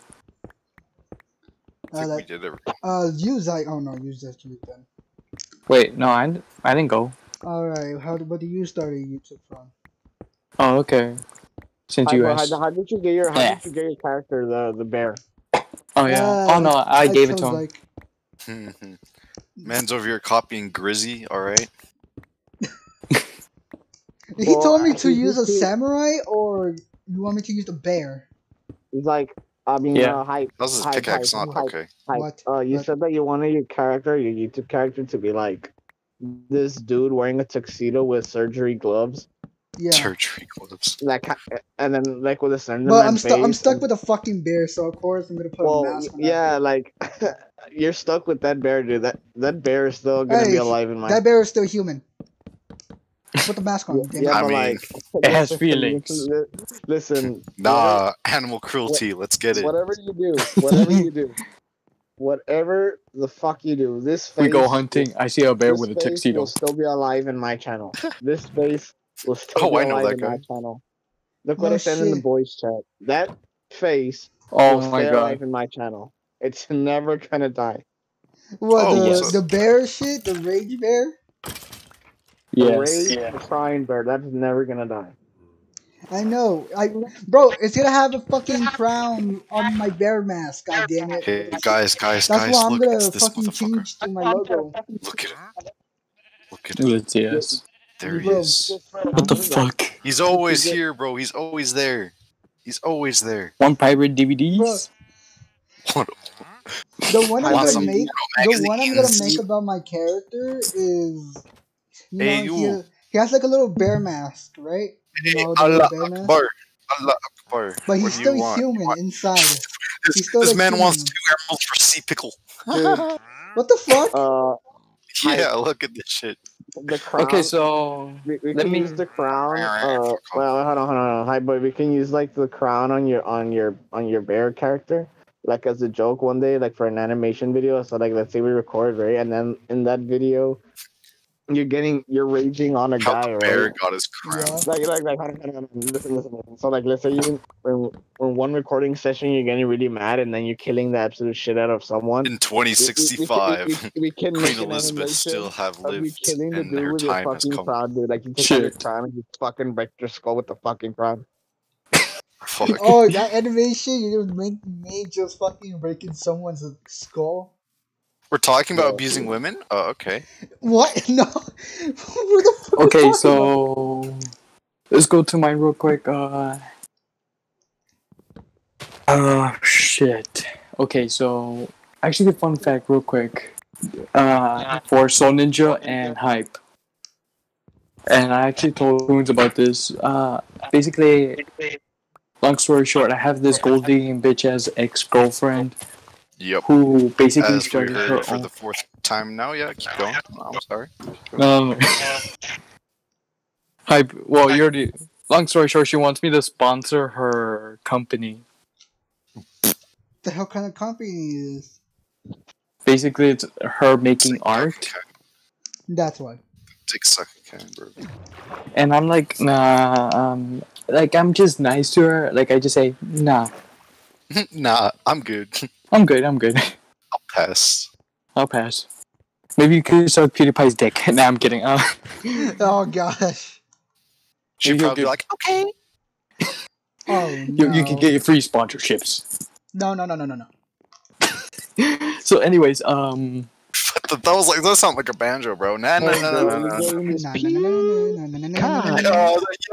Speaker 2: I
Speaker 4: Uh,
Speaker 2: think we did it.
Speaker 4: uh, you Zyke. Oh no, you actually then.
Speaker 3: Wait, no, I, I didn't go.
Speaker 4: All right. How? What do you start a YouTube from?
Speaker 3: Oh, okay. Since
Speaker 1: Hi,
Speaker 3: you asked.
Speaker 1: how, how did you get your how
Speaker 3: Yeah.
Speaker 1: did you get your character the the bear?
Speaker 3: Oh yeah.
Speaker 4: Uh,
Speaker 3: oh no, I gave it to
Speaker 4: chose
Speaker 3: him.
Speaker 4: Zyke.
Speaker 2: Man's over here copying Grizzy. All right.
Speaker 4: He
Speaker 1: Well,
Speaker 4: told me to use a
Speaker 1: see-
Speaker 4: samurai, or you want me to use the bear?
Speaker 1: He's like, I mean,
Speaker 3: Yeah.
Speaker 1: uh, hype.
Speaker 2: That was his
Speaker 1: hype,
Speaker 2: pickaxe,
Speaker 1: hype,
Speaker 2: not
Speaker 1: hype,
Speaker 2: okay.
Speaker 1: hype.
Speaker 4: What?
Speaker 1: Uh, you
Speaker 4: What?
Speaker 1: said that you wanted your character, your YouTube character, to be like this dude wearing a tuxedo with surgery gloves,
Speaker 4: Yeah.
Speaker 2: Surgery gloves.
Speaker 1: that ki- and then like with a Slenderman
Speaker 4: But I'm stuck. I'm stuck
Speaker 1: and-
Speaker 4: with a fucking bear, so of course I'm gonna put a mask on. that
Speaker 1: yeah,
Speaker 4: bear.
Speaker 1: like you're stuck with that bear, dude. That that bear is still gonna
Speaker 4: Hey,
Speaker 1: be alive in my.
Speaker 4: that bear is still human. Put the mask on. damn
Speaker 1: yeah,
Speaker 2: I
Speaker 1: but
Speaker 2: mean,
Speaker 1: like
Speaker 3: it has feelings.
Speaker 1: Listen, listen
Speaker 2: Nah, animal cruelty. Let's get it.
Speaker 1: whatever you do, whatever you do, whatever the fuck you do, this face
Speaker 3: We go hunting. I see a bear with a tuxedo.
Speaker 1: will still be alive in my channel. This face will still
Speaker 2: Oh,
Speaker 1: be
Speaker 2: I know
Speaker 1: alive
Speaker 2: that
Speaker 1: in
Speaker 2: guy.
Speaker 1: my channel. Look what
Speaker 4: Oh,
Speaker 1: I said in the
Speaker 4: shit.
Speaker 1: boys chat. That face
Speaker 3: Oh
Speaker 1: will
Speaker 3: my
Speaker 1: stay
Speaker 3: god.
Speaker 1: alive in my channel. It's never gonna die.
Speaker 4: What
Speaker 2: Oh,
Speaker 4: the
Speaker 3: yes.
Speaker 4: the bear shit? The rage bear?
Speaker 1: The
Speaker 3: Yes.
Speaker 1: rage, the crying bear, that's never gonna die.
Speaker 4: I know. I bro, it's gonna have a fucking crown on my bear mask. God damn it.
Speaker 2: Hey guys, guys,
Speaker 4: That's
Speaker 2: guys!
Speaker 4: why I'm
Speaker 2: Look,
Speaker 4: gonna
Speaker 2: this
Speaker 4: fucking change to my logo.
Speaker 2: Look at him. Look at him.
Speaker 3: Let's yes.
Speaker 2: There he
Speaker 4: Bro.
Speaker 2: is.
Speaker 3: What the fuck?
Speaker 2: He's always here, bro. He's always there. He's always there.
Speaker 3: One pirate DVDs?
Speaker 2: What?
Speaker 4: The one I'm gonna make the one I'm gonna make about my character is you know
Speaker 2: Hey,
Speaker 4: he,
Speaker 2: you.
Speaker 4: he has like a little bear mask, right? You
Speaker 2: Hey,
Speaker 4: know, the
Speaker 2: Allah
Speaker 4: bear mask?
Speaker 2: Akbar. Allah Akbar.
Speaker 4: But he's
Speaker 2: What
Speaker 4: still
Speaker 2: you want?
Speaker 4: human inside.
Speaker 2: This,
Speaker 4: he's still
Speaker 2: this
Speaker 4: a
Speaker 2: man wants
Speaker 4: human.
Speaker 2: two emeralds for sea pickle.
Speaker 1: Dude,
Speaker 4: What the fuck?
Speaker 1: uh,
Speaker 2: yeah, look at this shit.
Speaker 1: the crown.
Speaker 3: Okay, so
Speaker 1: we, we can
Speaker 3: me-
Speaker 1: use the crown.
Speaker 2: Fuck
Speaker 1: Uh, well, hold on, hold on, hold on. Hi, boy. We can use like the crown on your on your on your bear character, like as a joke one day, like for an animation video. So like, let's say we record right, and then in that video, you're getting you're raging on a
Speaker 2: How
Speaker 1: guy,
Speaker 2: the bear
Speaker 1: right?
Speaker 2: got his crown.
Speaker 4: Yeah.
Speaker 1: Like like like listen, listen, listen. So like let's say you when when one recording session you're getting really mad and then you're killing the absolute shit out of someone.
Speaker 2: In
Speaker 1: we- we- we-
Speaker 2: 2065,
Speaker 1: we, we, we can
Speaker 2: Queen Elizabeth still have
Speaker 1: of you
Speaker 2: lived,
Speaker 1: killing the
Speaker 2: and
Speaker 1: dude
Speaker 2: her
Speaker 1: with your
Speaker 2: time has
Speaker 1: fucking
Speaker 2: come.
Speaker 1: crown, dude. Like you take out your crown and you fucking break your skull with the fucking crown.
Speaker 2: Fuck.
Speaker 4: Oh, that animation you just made me just fucking breaking someone's skull.
Speaker 2: We're talking about
Speaker 1: Yeah.
Speaker 2: abusing women? Oh, okay.
Speaker 4: What? No. Who the fuck
Speaker 3: Okay,
Speaker 4: talking about?
Speaker 3: so let's go to mine real quick. Uh, uh, shit. Okay, so actually, the fun fact, real quick. Uh, for Soul Ninja and Hype, and I actually told Coons about this. Uh, basically, long story short, I have this gold digging bitch as ex girlfriend
Speaker 2: Yep.
Speaker 3: who basically
Speaker 2: As we
Speaker 3: started her
Speaker 2: for
Speaker 3: own.
Speaker 2: the fourth time now, yeah, keep going. Oh, I'm sorry.
Speaker 3: Um, hype. Well, you already. Long story short, she wants me to sponsor her company.
Speaker 4: the hell kind of company is?
Speaker 3: Basically, it's her making art,
Speaker 2: Okay.
Speaker 4: That's why.
Speaker 2: Dick suck again, bro.
Speaker 3: and I'm like, nah. Um, like I'm just nice to her. Like I just say, nah,
Speaker 2: nah, I'm good.
Speaker 3: I'm good. I'm good.
Speaker 2: I'll pass.
Speaker 3: I'll pass. Maybe you could suck PewDiePie's dick. now I'm kidding. Uh,
Speaker 4: oh gosh.
Speaker 2: She'd probably be like, okay.
Speaker 4: oh no.
Speaker 3: you, you can get your free sponsorships.
Speaker 4: No, no, no, no, no, no.
Speaker 3: so, anyways, um.
Speaker 2: that was like that sounds like a banjo, bro. Nah, nah, nah, nah, nah. nah,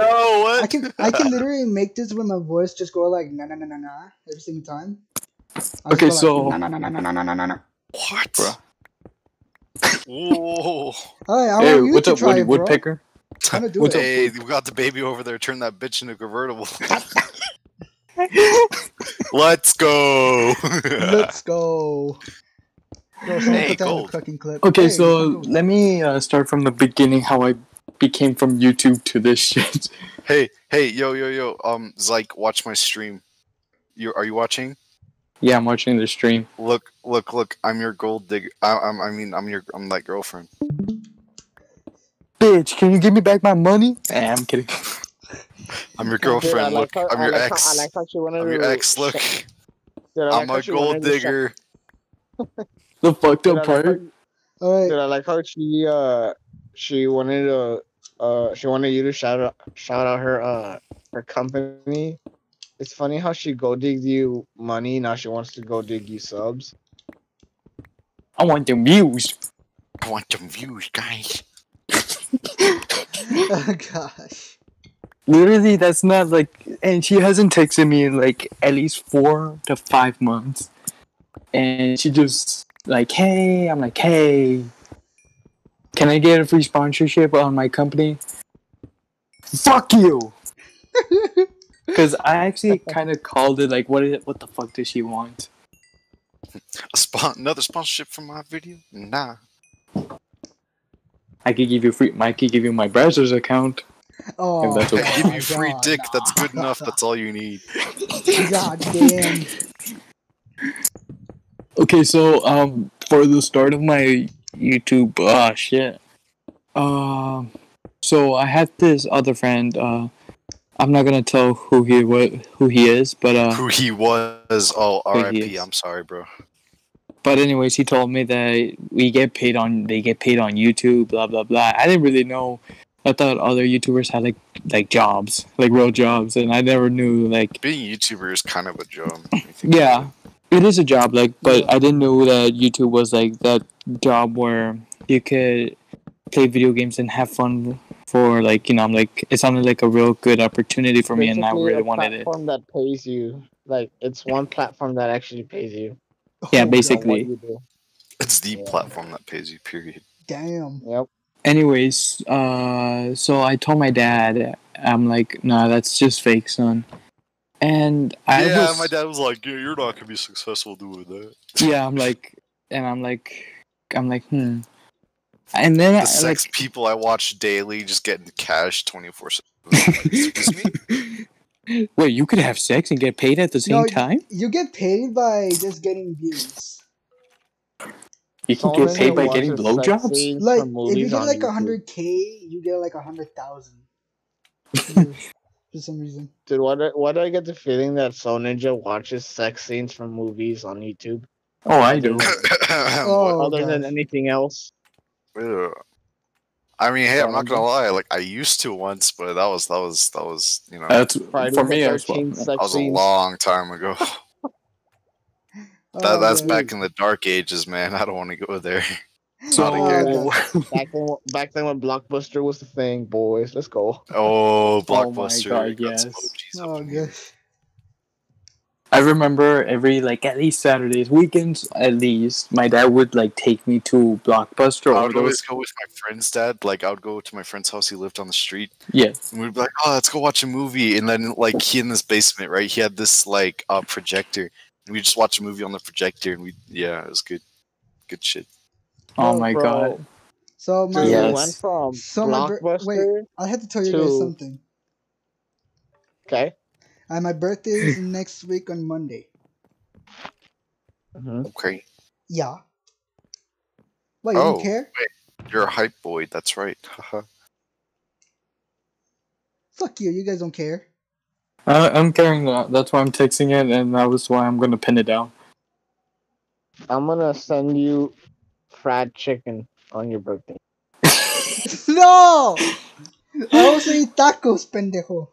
Speaker 2: yo, what?
Speaker 4: I can I can literally make this with my voice just go like na na na na na every single time. I'll
Speaker 3: Okay, so-
Speaker 4: like, na na na na na na na na na.
Speaker 2: What?
Speaker 3: Bruh.
Speaker 2: Whoa.
Speaker 4: Hey, I
Speaker 3: hey,
Speaker 4: want you
Speaker 3: what's
Speaker 4: to
Speaker 3: up,
Speaker 4: try
Speaker 3: Woody
Speaker 4: it, bro.
Speaker 3: Woodpecker?
Speaker 4: Wanna do
Speaker 3: What's
Speaker 4: it.
Speaker 3: up?
Speaker 2: Hey, we got the baby over there. Turn that bitch into a convertible. Let's go.
Speaker 4: Let's go. Bro, someone
Speaker 2: Hey,
Speaker 4: put that in
Speaker 2: gold.
Speaker 4: the clip.
Speaker 3: Okay,
Speaker 4: Hey,
Speaker 3: so
Speaker 4: gold.
Speaker 3: let me uh, start from the beginning. How I became from YouTube to this shit.
Speaker 2: hey, hey, yo, yo, yo. Um, Zyke, watch my stream. You are you watching?
Speaker 3: Yeah, I'm watching the stream.
Speaker 2: Look, look, look. I'm your gold digger. I, I'm, I mean, I'm your, I'm that girlfriend.
Speaker 3: Bitch, can you give me back my money? Eh, I'm kidding.
Speaker 2: I'm your
Speaker 1: Dude, I
Speaker 2: girlfriend.
Speaker 1: like
Speaker 2: Look,
Speaker 1: how-
Speaker 2: I'm
Speaker 1: I
Speaker 2: your
Speaker 1: like how-
Speaker 2: ex.
Speaker 1: I like how she wanted
Speaker 2: I'm your
Speaker 1: to-
Speaker 2: ex. Look,
Speaker 1: Dude, I like
Speaker 2: I'm
Speaker 1: how
Speaker 2: a gold
Speaker 1: wanted to shut-
Speaker 2: digger.
Speaker 3: The fucked
Speaker 1: Dude,
Speaker 3: up
Speaker 1: like
Speaker 3: part.
Speaker 1: how-
Speaker 4: All right.
Speaker 1: Dude, I like how she uh she wanted to uh she wanted you to shout out shout out her uh her company. It's funny how she go dig you money, now she wants to go dig you subs.
Speaker 3: I want the views.
Speaker 2: I want some views, guys.
Speaker 4: oh gosh.
Speaker 3: Literally, that's not like. And she hasn't texted me in like at least four to five months. And she just like, hey, I'm like, hey, can I get a free sponsorship on my company? Fuck you. Because I actually kind of called it like, what? Is, what the fuck does she want?
Speaker 2: A spon- another sponsorship for my video? Nah.
Speaker 3: I could give you free. I could give you my browser's account.
Speaker 4: Oh,
Speaker 3: that's okay.
Speaker 2: I give you free
Speaker 4: God,
Speaker 2: dick.
Speaker 4: nah.
Speaker 2: That's good enough. That's all you need.
Speaker 4: God damn.
Speaker 3: Okay, so um, for the start of my YouTube, ah, shit. Um, so I had this other friend. Uh, I'm not gonna tell who he what who he is, but uh,
Speaker 2: Who he was? Oh, R.I.P. I'm sorry, bro.
Speaker 3: but anyways, he told me that we get paid on they get paid on YouTube, blah blah blah. I didn't really know. I thought other YouTubers had like like jobs, like real jobs, and I never knew like
Speaker 2: Being a YouTuber is kind of a job.
Speaker 3: Yeah, it is a job, like, but I didn't know that YouTube was like that job where you could play video games and have fun for like you know, I'm like it sounded like a real good opportunity for me, and I really
Speaker 1: a
Speaker 3: wanted it.
Speaker 1: platform that pays you. Like it's one platform that actually pays you.
Speaker 3: Yeah, basically.
Speaker 1: what you do.
Speaker 2: It's the
Speaker 1: Yeah.
Speaker 2: platform that pays you. Period.
Speaker 4: Damn.
Speaker 1: Yep.
Speaker 3: Anyways, uh, so I told my dad, I'm like, nah, that's just fake, son. And I
Speaker 2: yeah,
Speaker 3: was,
Speaker 2: my dad was like, yeah, "You're not gonna be successful doing that."
Speaker 3: yeah, I'm like, and I'm like, I'm like, hmm. And then
Speaker 2: The
Speaker 3: I,
Speaker 2: sex
Speaker 3: like,
Speaker 2: people I watch daily just getting cash twenty four seven. Excuse me.
Speaker 3: wait, you could have sex and get paid at the same
Speaker 4: No,
Speaker 3: time?
Speaker 4: You get paid by just getting views.
Speaker 3: You can
Speaker 1: Someone
Speaker 3: get paid by getting
Speaker 1: sex
Speaker 3: blowjobs.
Speaker 4: Like if you get like a hundred k, you get like a hundred thousand. For some reason.
Speaker 1: Dude, why do, why do I get the feeling that Soul Ninja watches sex scenes from movies on YouTube
Speaker 3: Oh, I do.
Speaker 4: Oh,
Speaker 1: other than anything else?
Speaker 2: Ew. I mean, hey, I'm not gonna lie. Like I used to once, but that was that was that was you know
Speaker 3: That's
Speaker 1: Friday
Speaker 3: for me as well.
Speaker 2: that was a long time ago. That,
Speaker 4: Oh,
Speaker 2: that's
Speaker 4: man.
Speaker 2: back in the dark ages, man. I don't want to go there.
Speaker 3: So,
Speaker 2: Not again.
Speaker 1: Oh, back then, back then when Blockbuster was the thing, boys. Let's go.
Speaker 3: Oh Blockbuster!
Speaker 2: Oh,
Speaker 3: my
Speaker 2: blockbuster!
Speaker 3: God,
Speaker 2: got
Speaker 3: yes.
Speaker 4: Oh
Speaker 2: in here.
Speaker 4: gosh.
Speaker 3: I remember every like at least Saturdays, weekends at least, my dad would like take me to Blockbuster
Speaker 2: I would always go with my friend's dad. Like I would go to my friend's house. He lived on the street,
Speaker 3: Yeah,
Speaker 2: and we'd be like, "Oh, let's go watch a movie." And then like he in this basement, right? He had this like uh projector. And we just watch a movie on the projector, and we yeah, it was good, good shit.
Speaker 3: Oh
Speaker 1: Oh,
Speaker 3: my
Speaker 1: bro.
Speaker 3: god.
Speaker 4: So my
Speaker 1: Dude,
Speaker 3: Yes.
Speaker 1: we went from
Speaker 4: So my bir-
Speaker 1: Blockbuster.
Speaker 4: wait. I had to tell you guys something.
Speaker 1: Okay.
Speaker 4: Uh, my birthday is next week on Monday.
Speaker 1: Mhm.
Speaker 2: Okay,
Speaker 4: Yeah. What, you
Speaker 2: Oh.
Speaker 4: don't care?
Speaker 2: you're a hype boy. That's right.
Speaker 4: Fuck you, you guys don't care.
Speaker 3: Uh, I'm caring, that. That's why I'm texting it, and that was why I'm gonna pin it down.
Speaker 1: I'm gonna send you fried chicken on your birthday.
Speaker 4: no! I also eat tacos, pendejo.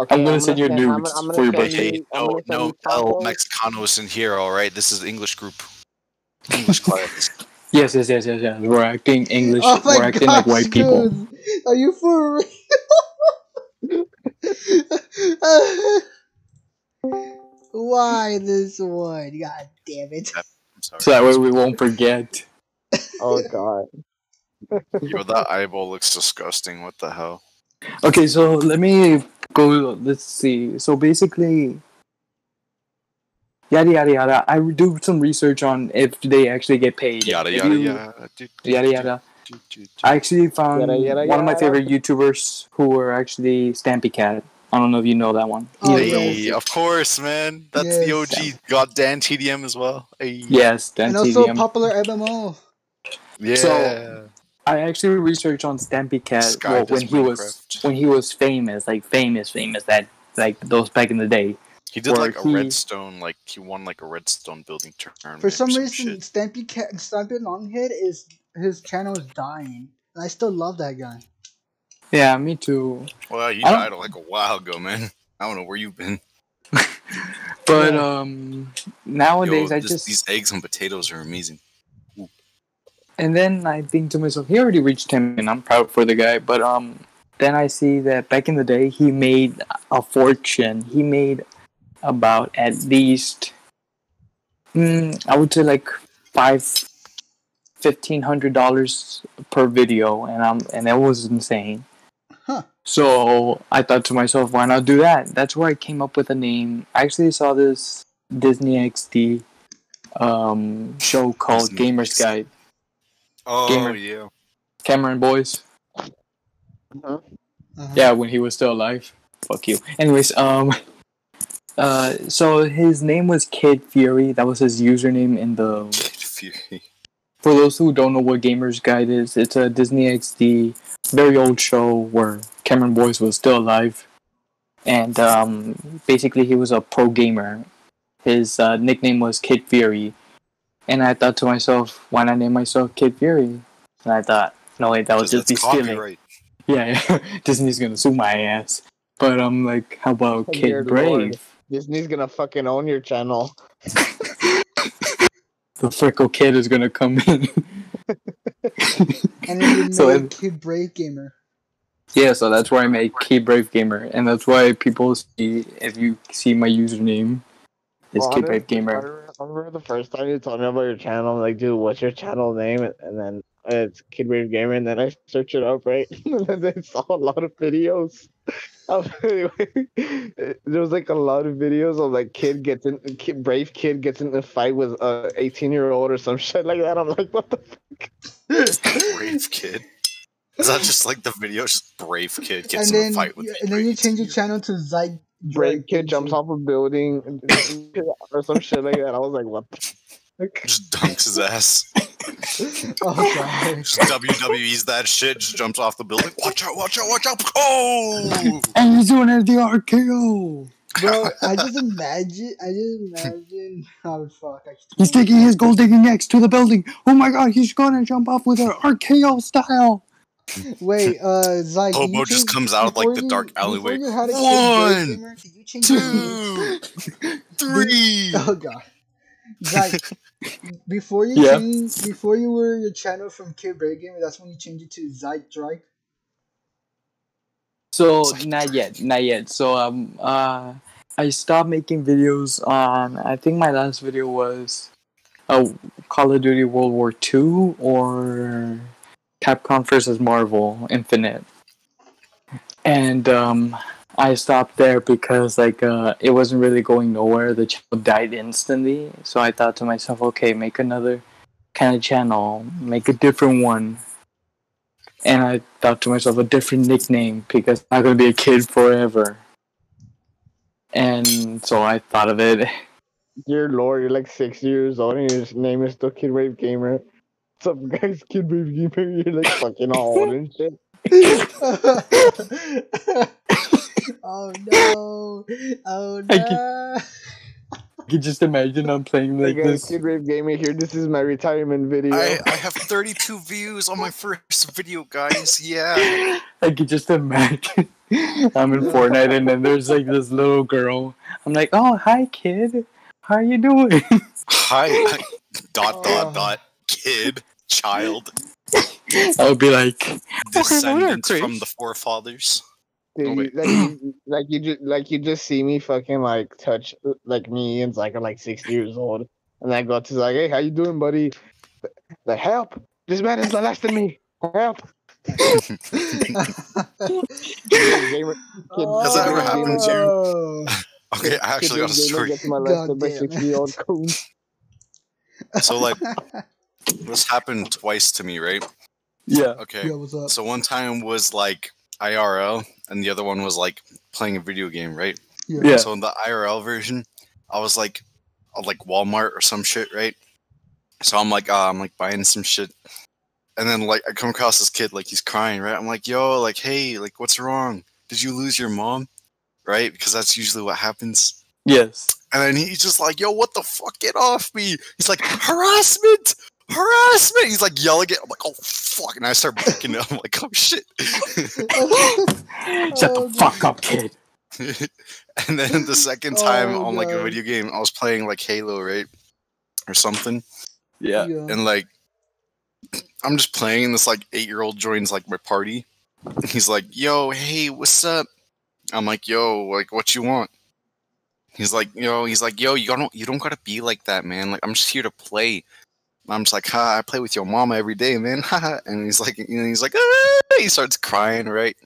Speaker 1: Okay,
Speaker 3: I'm gonna send you
Speaker 1: send- I'm
Speaker 3: nudes
Speaker 1: gonna- I'm gonna
Speaker 3: for your birthday.
Speaker 1: you- oh,
Speaker 2: no, no, El oh,
Speaker 1: tacos.
Speaker 2: Mexicanos in here. All right, this is English group. English class.
Speaker 3: Yes, yes, yes, yes, yes. We're acting English.
Speaker 4: Oh
Speaker 3: We're acting like
Speaker 4: gosh,
Speaker 3: white people.
Speaker 4: Are you for real? Why this one? God damn it.
Speaker 2: I'm sorry.
Speaker 3: So that way we won't forget.
Speaker 1: Oh god.
Speaker 2: Yo, that eyeball looks disgusting. What the hell?
Speaker 3: Okay, so let me go. Let's see. So basically, yada yada yada. I do some research on if they actually get paid.
Speaker 2: Yada
Speaker 3: If
Speaker 2: yada
Speaker 3: you-
Speaker 2: yada. do, do,
Speaker 3: Yada yada. I actually found
Speaker 1: Yada, yada,
Speaker 3: one of my favorite YouTubers who were actually Stampy Cat. I don't know if you know that one.
Speaker 4: Oh,
Speaker 3: He's
Speaker 4: yeah.
Speaker 3: the-
Speaker 2: Hey, of course, man. That's the
Speaker 4: Yes.
Speaker 2: OG. Got Dan TDM as well. Hey.
Speaker 3: Yes, Dan
Speaker 4: And also
Speaker 3: TDM.
Speaker 4: popular MMO.
Speaker 2: Yeah.
Speaker 3: So- I actually researched on Stampy Cat well, when he was when he was famous, like famous, famous. That like those back in the day.
Speaker 2: he did like a
Speaker 3: he-
Speaker 2: redstone, like he won like a redstone building tournament.
Speaker 4: For
Speaker 2: or
Speaker 4: some reason,
Speaker 2: shit.
Speaker 4: Stampy Cat, Stampy Longhead is his channel is dying, and I still love that guy.
Speaker 3: Yeah, me too.
Speaker 2: Well, you died like a while ago, man. I don't know where you've been.
Speaker 3: But
Speaker 4: Yeah.
Speaker 3: um, nowadays
Speaker 2: Yo,
Speaker 3: I just
Speaker 2: these eggs and potatoes are amazing.
Speaker 3: And then I think to myself, he already reached him, and I'm proud for the guy. But um, then I see that back in the day, he made a fortune. He made about at least, mm, I would say like five, fifteen hundred dollars per video, and um, and that was insane.
Speaker 4: Huh.
Speaker 3: So I thought to myself, why not do that? That's where I came up with a name. I actually saw this Disney XD um, show called
Speaker 2: Disney
Speaker 3: Gamers
Speaker 2: XD.
Speaker 3: Guide.
Speaker 2: Oh
Speaker 3: Gamer.
Speaker 2: yeah.
Speaker 3: Cameron Boyce.
Speaker 1: Uh-huh.
Speaker 4: Uh-huh.
Speaker 3: Yeah, when he was still alive. Fuck you. Anyways, um, uh, so his name was Kid Fury. That was his username in the.
Speaker 2: Kid Fury.
Speaker 3: For those who don't know what Gamers Guide is, it's a Disney XD very old show where Cameron Boyce was still alive, and um, basically he was a pro gamer. His uh, nickname was Kid Fury, and I thought to myself, why not name myself Kid Fury? And I thought, no wait, that would just be
Speaker 2: It's
Speaker 3: stealing. Yeah, yeah. Disney's gonna sue my ass. But I'm like, how about Kid
Speaker 1: Dear
Speaker 3: Brave?
Speaker 1: Lord. Disney's gonna fucking own your channel.
Speaker 3: The Frickle Kid is gonna come in.
Speaker 4: And then you
Speaker 3: So
Speaker 4: made
Speaker 3: it-
Speaker 4: Kid Brave Gamer.
Speaker 3: yeah, so that's why I made Kid Brave Gamer, and that's why people see if you see my username is Kid Brave
Speaker 1: Honestly,
Speaker 3: Gamer.
Speaker 1: I remember the first time you told me about your channel. I'm like, dude, what's your channel name? And then it's Kid Brave Gamer. And then I search it up, right? and then I saw a lot of videos. Of, oh, anyway, there was like a lot of videos of like kid gets in, kid, brave kid gets in a fight with uh, a 18 year old or some shit like that. I'm like, what the fuck?
Speaker 2: Brave kid. Is that just like the video? Just brave kid gets
Speaker 4: and
Speaker 2: in
Speaker 4: then,
Speaker 2: a fight with.
Speaker 4: you- and then you change your channel to Zy.
Speaker 1: Brave kid jumps off a building or some shit like that. I was like, what? The
Speaker 2: Just dunks his ass.
Speaker 4: Oh god.
Speaker 2: Just WWE's that shit. Just jumps off the building. Watch out! Watch out! Watch out! Oh!
Speaker 3: And he's doing it at the RKO.
Speaker 4: Bro, I just imagine. I just imagine. Oh fuck! I
Speaker 3: He's taking his gold digging X to the building. Oh my god, he's gonna jump off with an RKO style.
Speaker 4: Wait, uh, Zyke.
Speaker 2: Hobo just
Speaker 4: change-
Speaker 2: comes out of, like,
Speaker 4: before
Speaker 2: the
Speaker 4: you-
Speaker 2: dark alleyway.
Speaker 4: you had a kid,
Speaker 2: One,
Speaker 4: Gamer, change?
Speaker 2: Two, three.
Speaker 4: Oh god. Zyke, before you
Speaker 3: Yeah.
Speaker 4: changed, before you were your channel from Kid Brave Gamer, that's when you changed it to Zyke Drake.
Speaker 3: So not yet, not yet. So um uh I stopped making videos on I think my last video was uh Call of Duty World War Two or Capcom versus Marvel Infinite. And um I stopped there because like uh it wasn't really going nowhere. The channel died instantly. So I thought to myself, okay, make another kind of channel, make a different one and I thought to myself a different nickname because I'm not gonna be a kid forever. And so I thought of it.
Speaker 1: Dear Lord, you're like six years old and your name is still Kid Wave Gamer. What's up, guys? Kid Wave Gamer. You're like fucking all old and shit.
Speaker 4: oh no! Oh
Speaker 3: I
Speaker 4: no!
Speaker 3: You can just imagine I'm playing
Speaker 1: Hey
Speaker 3: like
Speaker 1: guys,
Speaker 3: this.
Speaker 1: Kid Wave Gamer here. This is my retirement video.
Speaker 2: I, I have 32 views on my first video, guys. Yeah.
Speaker 3: I could just imagine I'm in Fortnite and then there's like this little girl. I'm like, oh hi kid, how are you doing?
Speaker 2: Hi. Dot
Speaker 4: Oh.
Speaker 2: dot dot. Kid. Child.
Speaker 3: I would be like,
Speaker 2: Descendants
Speaker 3: Chris.
Speaker 2: from the forefathers.
Speaker 1: Dude,
Speaker 2: Oh,
Speaker 1: like, you, like you just like you just see me fucking like touch like me and like I'm like six years old, and I go to like, hey, how you doing, buddy? Like, help! This man is molesting me. Help!
Speaker 2: Has that ever happened to you? Okay, I actually got a story.
Speaker 1: Gets molested by
Speaker 4: Goddamn.
Speaker 1: six-year-old coon.
Speaker 2: So, like, this happened twice to me, right?
Speaker 3: yeah,
Speaker 2: Okay.
Speaker 4: Yo, what's up?
Speaker 2: So one time was like IRL, and the other one was like playing a video game, right?
Speaker 3: yeah.
Speaker 2: So in the IRL version, I was like, like Walmart or some shit, right? So I'm like, uh, I'm like buying some shit, and then like I come across this kid, like he's crying, right? I'm like, yo, like, hey, like, what's wrong? Did you lose your mom? Right? Because that's usually what happens.
Speaker 3: Yes.
Speaker 2: And then he's just like, yo, what the fuck? Get off me. He's like, harassment! Harassment! He's like yelling at it. I'm like, oh fuck. And I start breaking up. I'm like, oh shit.
Speaker 3: Shut
Speaker 4: Oh,
Speaker 3: the fuck up, kid.
Speaker 2: and then the second time
Speaker 4: Oh,
Speaker 2: on like a video game, I was playing like Halo, right? Or something.
Speaker 3: Yeah.
Speaker 4: Yeah.
Speaker 2: And like I'm just playing and this like eight year old joins like my party. He's like, yo, hey, what's up? I'm like, yo, like what you want? He's like, yo, he's like, yo, you don't you don't gotta be like that, man. Like I'm just here to play. I'm just like, ha, I play with your mama every day, man. Haha. and he's like, you know, he's like, ah! he starts crying, right?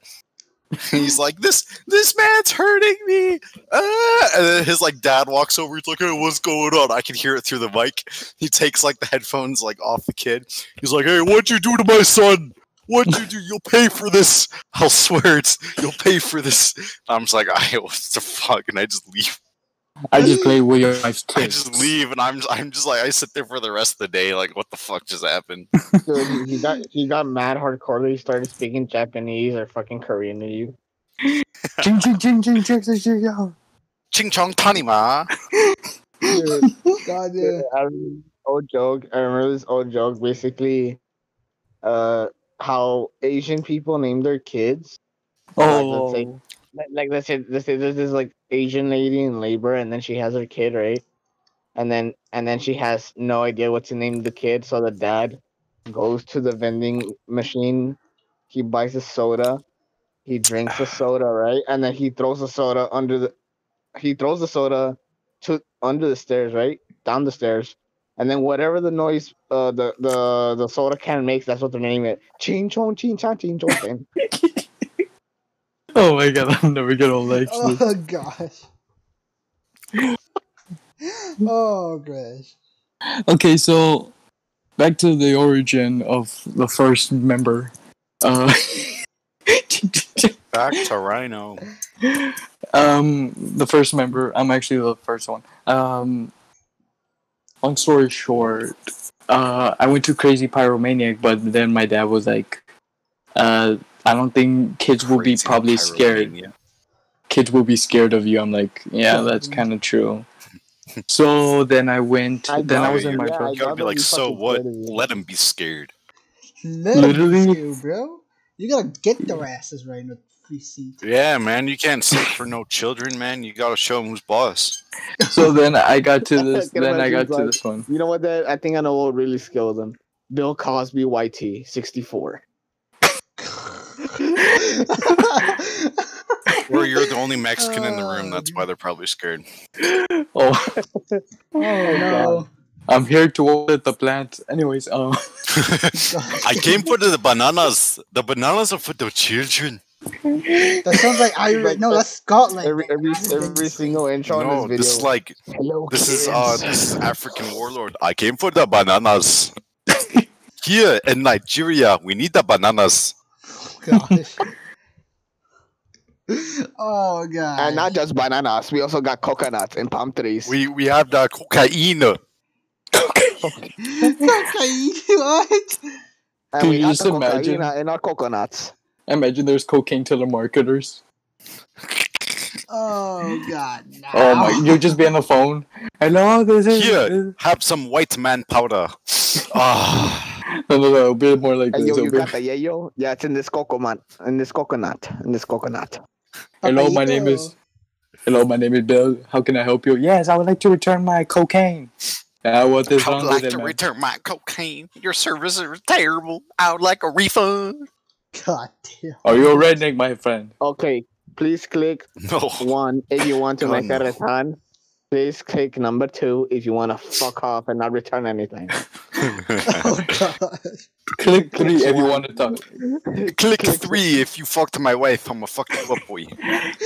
Speaker 2: he's like, this this man's hurting me. Ah! And then his like dad walks over. He's like, hey, what's going on? I can hear it through the mic. He takes like the headphones like off the kid. He's like, hey, what'd you do to my son? What'd you do? You'll pay for this. I'll swear it's you'll pay for this. I'm just like, I what the fuck, and I just leave.
Speaker 3: I just play with your wife's
Speaker 2: I just leave, and I'm just, I'm just like, I sit there for the rest of the day, like, what the fuck just happened?
Speaker 1: Dude, he got he got mad hardcore. He started speaking Japanese or fucking Korean to you.
Speaker 3: Ching ching ching ching ching ching ching. yo.
Speaker 2: Ching chong tanima.
Speaker 1: Dude,
Speaker 4: God
Speaker 1: Yeah,
Speaker 4: damn.
Speaker 1: I remember this old joke. I remember this old joke. Basically, uh, how Asian people name their kids. Like, let's say,
Speaker 3: Oh.
Speaker 1: like, like let's say, let's say there's this like Asian lady in labor, and then she has her kid, right? And then and then she has no idea what to name the kid, so the dad goes to the vending machine. He buys a soda. He drinks the soda, right? And then he throws the soda under the. He throws the soda to under the stairs, right? Down the stairs. And then whatever the noise uh the the, the soda can makes, that's what they're naming it. Ching chong ching chong ching chong. Ching.
Speaker 3: Oh my god, I'm never gonna like this.
Speaker 4: Oh gosh. oh gosh.
Speaker 3: Okay, so back to the origin of the first member. Uh,
Speaker 2: Back to Rhino.
Speaker 3: um, the first member. I'm actually the first one. Um, long story short, uh, I went to Crazy Pyromaniac, but then my dad was like, uh, I don't think kids will be probably scared.
Speaker 2: pyromania.
Speaker 3: Kids will be scared of you. I'm like, yeah, that's kind of true. So then I went.
Speaker 1: I
Speaker 3: then I was
Speaker 2: it,
Speaker 3: in my
Speaker 1: yeah, I
Speaker 2: You gotta be like, so what?
Speaker 1: scared of you."
Speaker 2: Let them be scared.
Speaker 4: Let
Speaker 3: Literally-
Speaker 4: Literally, bro. You gotta get their asses right in the free seat.
Speaker 2: Yeah, man, you can't sit for no children, man. You gotta show them who's boss.
Speaker 3: So then I got to this. Then I
Speaker 1: imagine
Speaker 3: got to
Speaker 1: like-
Speaker 3: this one.
Speaker 1: You know what? That I think I know what really scare them. Bill Cosby, YT, sixty four.
Speaker 2: Or you're the only Mexican in the room. That's why they're probably scared.
Speaker 3: Oh,
Speaker 4: oh no.
Speaker 3: I'm here to water the plant. Anyways, um,
Speaker 2: I came for the bananas. The bananas are for the children.
Speaker 4: That sounds like Irish. No, that's Scotland.
Speaker 1: Every every every single intro
Speaker 2: No,
Speaker 1: in this
Speaker 2: this is like
Speaker 1: Hello,
Speaker 2: this is uh this is African warlord. I came for the bananas. Here in Nigeria, we need the bananas.
Speaker 4: Gosh. oh god.
Speaker 1: and not just bananas. We also got coconuts and palm trees.
Speaker 2: We we have the cocaine.
Speaker 4: Cocaine, what?
Speaker 1: and
Speaker 3: Can
Speaker 1: we
Speaker 3: you just
Speaker 1: the
Speaker 3: imagine?
Speaker 1: cocaine in our coconuts.
Speaker 3: imagine there's cocaine telemarketers.
Speaker 4: Oh god. No.
Speaker 3: Oh my! You just be on the phone. Hello, this is.
Speaker 2: Here, have some white man powder. Ah,
Speaker 3: No, no, no. A bit more like
Speaker 1: Hey,
Speaker 3: this.
Speaker 1: yo, you got the yayo? Yeah, it's in this coconut. In this coconut. In this coconut.
Speaker 3: Hello, my name is. Hello, my name is Bill. How can I help you? Yes, I would like to return my cocaine. Yeah, what is
Speaker 2: I
Speaker 3: wrong
Speaker 2: would like
Speaker 3: with it,
Speaker 2: to
Speaker 3: man?
Speaker 2: return my cocaine. Your service is terrible. I would like a refund.
Speaker 4: God damn.
Speaker 3: Are you a redneck, my friend?
Speaker 1: Okay, please click
Speaker 2: No.
Speaker 1: one if you want to
Speaker 2: God,
Speaker 1: make a
Speaker 2: no.
Speaker 1: return. Please click number two if you want to fuck off and not return anything.
Speaker 4: Oh god.
Speaker 3: Click three if you want to talk.
Speaker 2: Click three if you fucked my wife. I'ma fuck up, boy.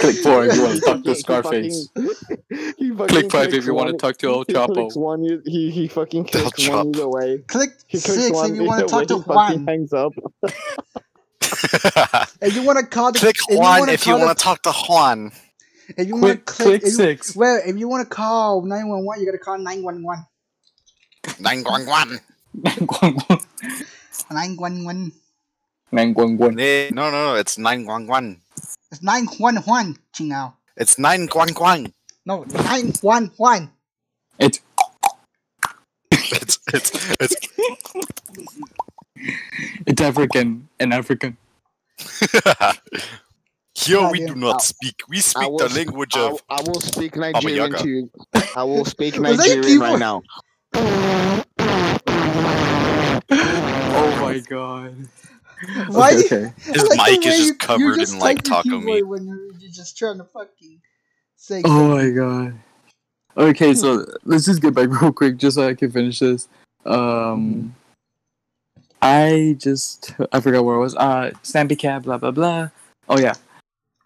Speaker 3: Click four if you want to talk
Speaker 1: He-
Speaker 3: to
Speaker 1: he
Speaker 3: Scarface.
Speaker 1: fucking- he fucking
Speaker 3: Click five if you want to talk to El
Speaker 1: He clicks
Speaker 3: Chapo.
Speaker 1: one. you- He he fucking
Speaker 2: El
Speaker 1: clicks one
Speaker 2: Chapo.
Speaker 1: either way.
Speaker 4: Click
Speaker 1: He
Speaker 4: six
Speaker 1: one
Speaker 4: if you want to talk to Juan.
Speaker 1: hangs up.
Speaker 4: If you want to call the
Speaker 2: Click
Speaker 4: if
Speaker 2: Juan
Speaker 4: wanna
Speaker 2: if you want to talk to Juan.
Speaker 4: If you want to
Speaker 3: Click,
Speaker 4: click,
Speaker 3: click
Speaker 4: if you,
Speaker 3: six.
Speaker 4: Well, if you want to call nine one one, you gotta call nine one one.
Speaker 2: Nine one one.
Speaker 4: Nine one one.
Speaker 3: Nine one one.
Speaker 2: Eh, No, no, no. It's nine one one.
Speaker 4: It's nine one one. Chingao.
Speaker 2: It's nine one one.
Speaker 4: No, nine one one.
Speaker 3: It's
Speaker 2: It's it's it's.
Speaker 3: it's African and African.
Speaker 2: Here we do
Speaker 4: Goddamn.
Speaker 2: not speak. We speak
Speaker 1: will
Speaker 2: the
Speaker 1: s-
Speaker 2: language
Speaker 1: I,
Speaker 2: of.
Speaker 1: I will speak Nigerian to you. I will speak Nigerian right now.
Speaker 3: Oh my god.
Speaker 4: Why?
Speaker 3: Okay, okay.
Speaker 2: His
Speaker 4: like
Speaker 2: mic is just
Speaker 4: you-
Speaker 2: covered
Speaker 4: you just
Speaker 2: in like taco meat.
Speaker 4: When you're, you're just trying to fucking say.
Speaker 3: Oh my god. Okay, so let's just get back real quick just so I can finish this. Um I just I forgot where I was. Uh Snappy Cat, blah blah blah. Oh yeah.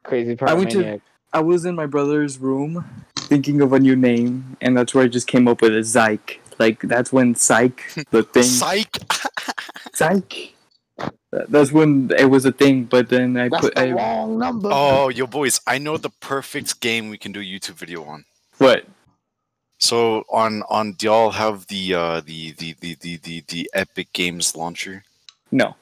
Speaker 1: Crazy
Speaker 3: I went to- I was in my brother's room thinking of a new name and that's where I just came up with a Zyke. Like that's when Psych the thing
Speaker 2: Psych.
Speaker 3: Psych That's when it was a thing, but then I
Speaker 1: That's
Speaker 3: put
Speaker 1: the
Speaker 3: I,
Speaker 1: wrong number.
Speaker 2: Oh, yo, boys! I know the perfect game we can do a YouTube video on.
Speaker 3: what?
Speaker 2: So on on do y'all have the uh the the the the the, the Epic Games launcher?
Speaker 3: No.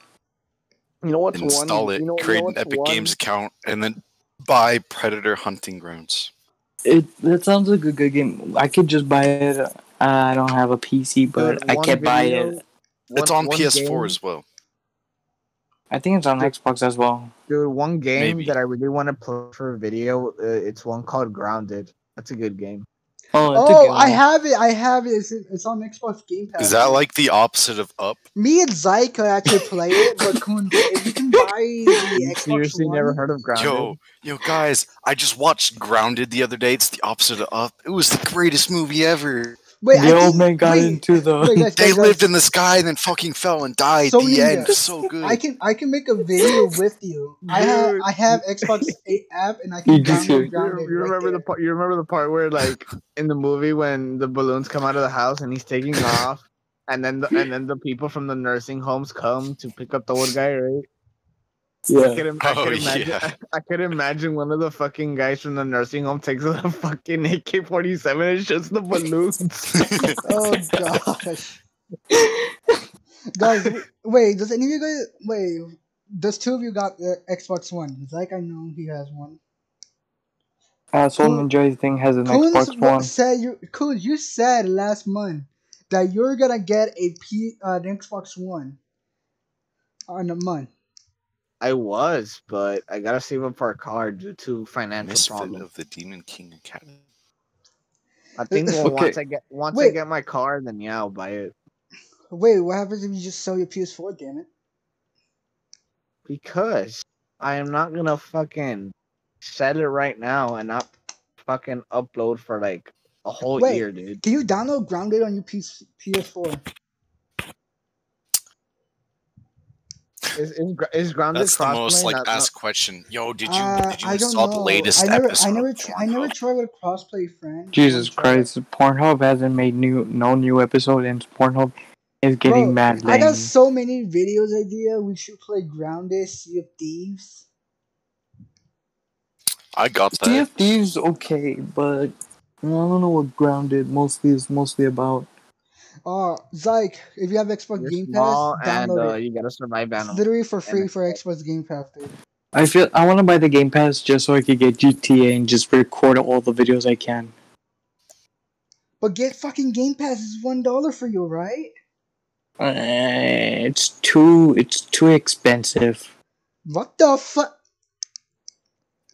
Speaker 1: You know what's
Speaker 2: Install
Speaker 1: one?
Speaker 2: it,
Speaker 1: you know,
Speaker 2: create
Speaker 1: you know
Speaker 2: an Epic
Speaker 1: one?
Speaker 2: Games account, and then buy Predator Hunting Grounds.
Speaker 3: It that sounds like a good game. I could just buy it. Uh, I don't have a PC, but
Speaker 1: Dude,
Speaker 3: I
Speaker 1: one
Speaker 3: can't buy
Speaker 1: video-
Speaker 3: it.
Speaker 2: it's
Speaker 1: one-
Speaker 2: on
Speaker 1: one
Speaker 2: PS4
Speaker 1: game-
Speaker 2: as well.
Speaker 3: I think it's on
Speaker 1: Dude.
Speaker 3: Xbox as well.
Speaker 1: Dude, one game
Speaker 2: Maybe.
Speaker 1: that I really want to play for a video. Uh, it's one called Grounded. That's a good game.
Speaker 3: Oh,
Speaker 4: Oh, I have it. I have it. It's, it's on Xbox Game Pass.
Speaker 2: Is that like the opposite of Up?
Speaker 4: me and Zyke could actually play it? But Kun, if you can buy the Xbox
Speaker 1: seriously
Speaker 4: One,
Speaker 1: never heard of Grounded?
Speaker 2: Yo, yo, guys! I just watched Grounded the other day. It's the opposite of Up. It was the greatest movie ever.
Speaker 4: Wait, I
Speaker 3: the old
Speaker 4: think-
Speaker 3: man got
Speaker 4: wait,
Speaker 3: into the.
Speaker 4: wait, guys,
Speaker 2: They
Speaker 4: guys,
Speaker 2: lived
Speaker 4: guys,
Speaker 2: in the sky and then fucking fell and died.
Speaker 4: So
Speaker 2: the
Speaker 4: Ninja,
Speaker 2: end. So good.
Speaker 4: I can I can make a video with you. I have I have Xbox 8 app and I can
Speaker 3: You just-
Speaker 4: download
Speaker 3: you-
Speaker 1: You,
Speaker 4: Grounded. right
Speaker 1: remember the part? You remember the part where, like, in the movie when the balloons come out of the house and he's taking off, and then the, and then the people from the nursing homes come to pick up the old guy, right? I
Speaker 3: Yeah.
Speaker 1: could, im- I,
Speaker 2: Oh,
Speaker 1: could imagine,
Speaker 2: yeah.
Speaker 1: I could imagine one of the fucking guys from the nursing home takes a fucking AK forty seven and shoots the balloons.
Speaker 4: Oh gosh. guys, wait. Does any of you guys wait? Does two of you got the Xbox One? Like I know he has one.
Speaker 3: Uh, Soul
Speaker 4: Cool.
Speaker 3: Ninja I think has an
Speaker 4: Coons
Speaker 3: Xbox One.
Speaker 4: said you Coons, you said last month that you're gonna get a P uh, an Xbox One on a month.
Speaker 1: I was, but I gotta save up for a car due to financial
Speaker 2: Misfit
Speaker 1: problems.
Speaker 2: of the Demon King Academy.
Speaker 1: I think well,
Speaker 3: Okay.
Speaker 1: once I get once I get my car, then yeah, I'll buy it.
Speaker 4: Wait, what happens if you just sell your PS4? Damn it!
Speaker 1: Because I am not gonna fucking sell it right now and not fucking upload for like a whole
Speaker 4: Wait.
Speaker 1: year, dude.
Speaker 4: Can you download Grounded on your PS- PS4?
Speaker 1: Is is, is grounded
Speaker 2: That's the
Speaker 1: crossplay
Speaker 2: most like
Speaker 1: not- not-
Speaker 2: asked question. Yo, did you
Speaker 4: Uh,
Speaker 2: did you
Speaker 4: I don't
Speaker 2: the latest
Speaker 4: I never,
Speaker 2: episode?
Speaker 4: I never,
Speaker 2: of
Speaker 4: tr- I never tried with a crossplay friend.
Speaker 3: Jesus
Speaker 4: I never.
Speaker 3: Christ, Pornhub hasn't made new no new episode, and Pornhub is getting
Speaker 4: Bro,
Speaker 3: mad
Speaker 4: I got so many videos idea. We should play Grounded, Sea of Thieves.
Speaker 2: I got that.
Speaker 3: Sea of Thieves okay, but I don't know what Grounded mostly is mostly about.
Speaker 4: Uh, Zyke, if you have Xbox
Speaker 1: You're
Speaker 4: Game Pass,
Speaker 1: small and
Speaker 4: download
Speaker 1: uh,
Speaker 4: it.
Speaker 1: you gotta survive
Speaker 4: It's
Speaker 1: animals.
Speaker 4: literally for free
Speaker 1: And-
Speaker 4: for Xbox Game Pass, dude.
Speaker 3: I feel I want to buy the Game Pass just so I could get GTA and just record all the videos I can.
Speaker 4: But get fucking Game Pass is one dollar for you, right?
Speaker 3: Uh, it's too it's too expensive.
Speaker 4: What the fuck?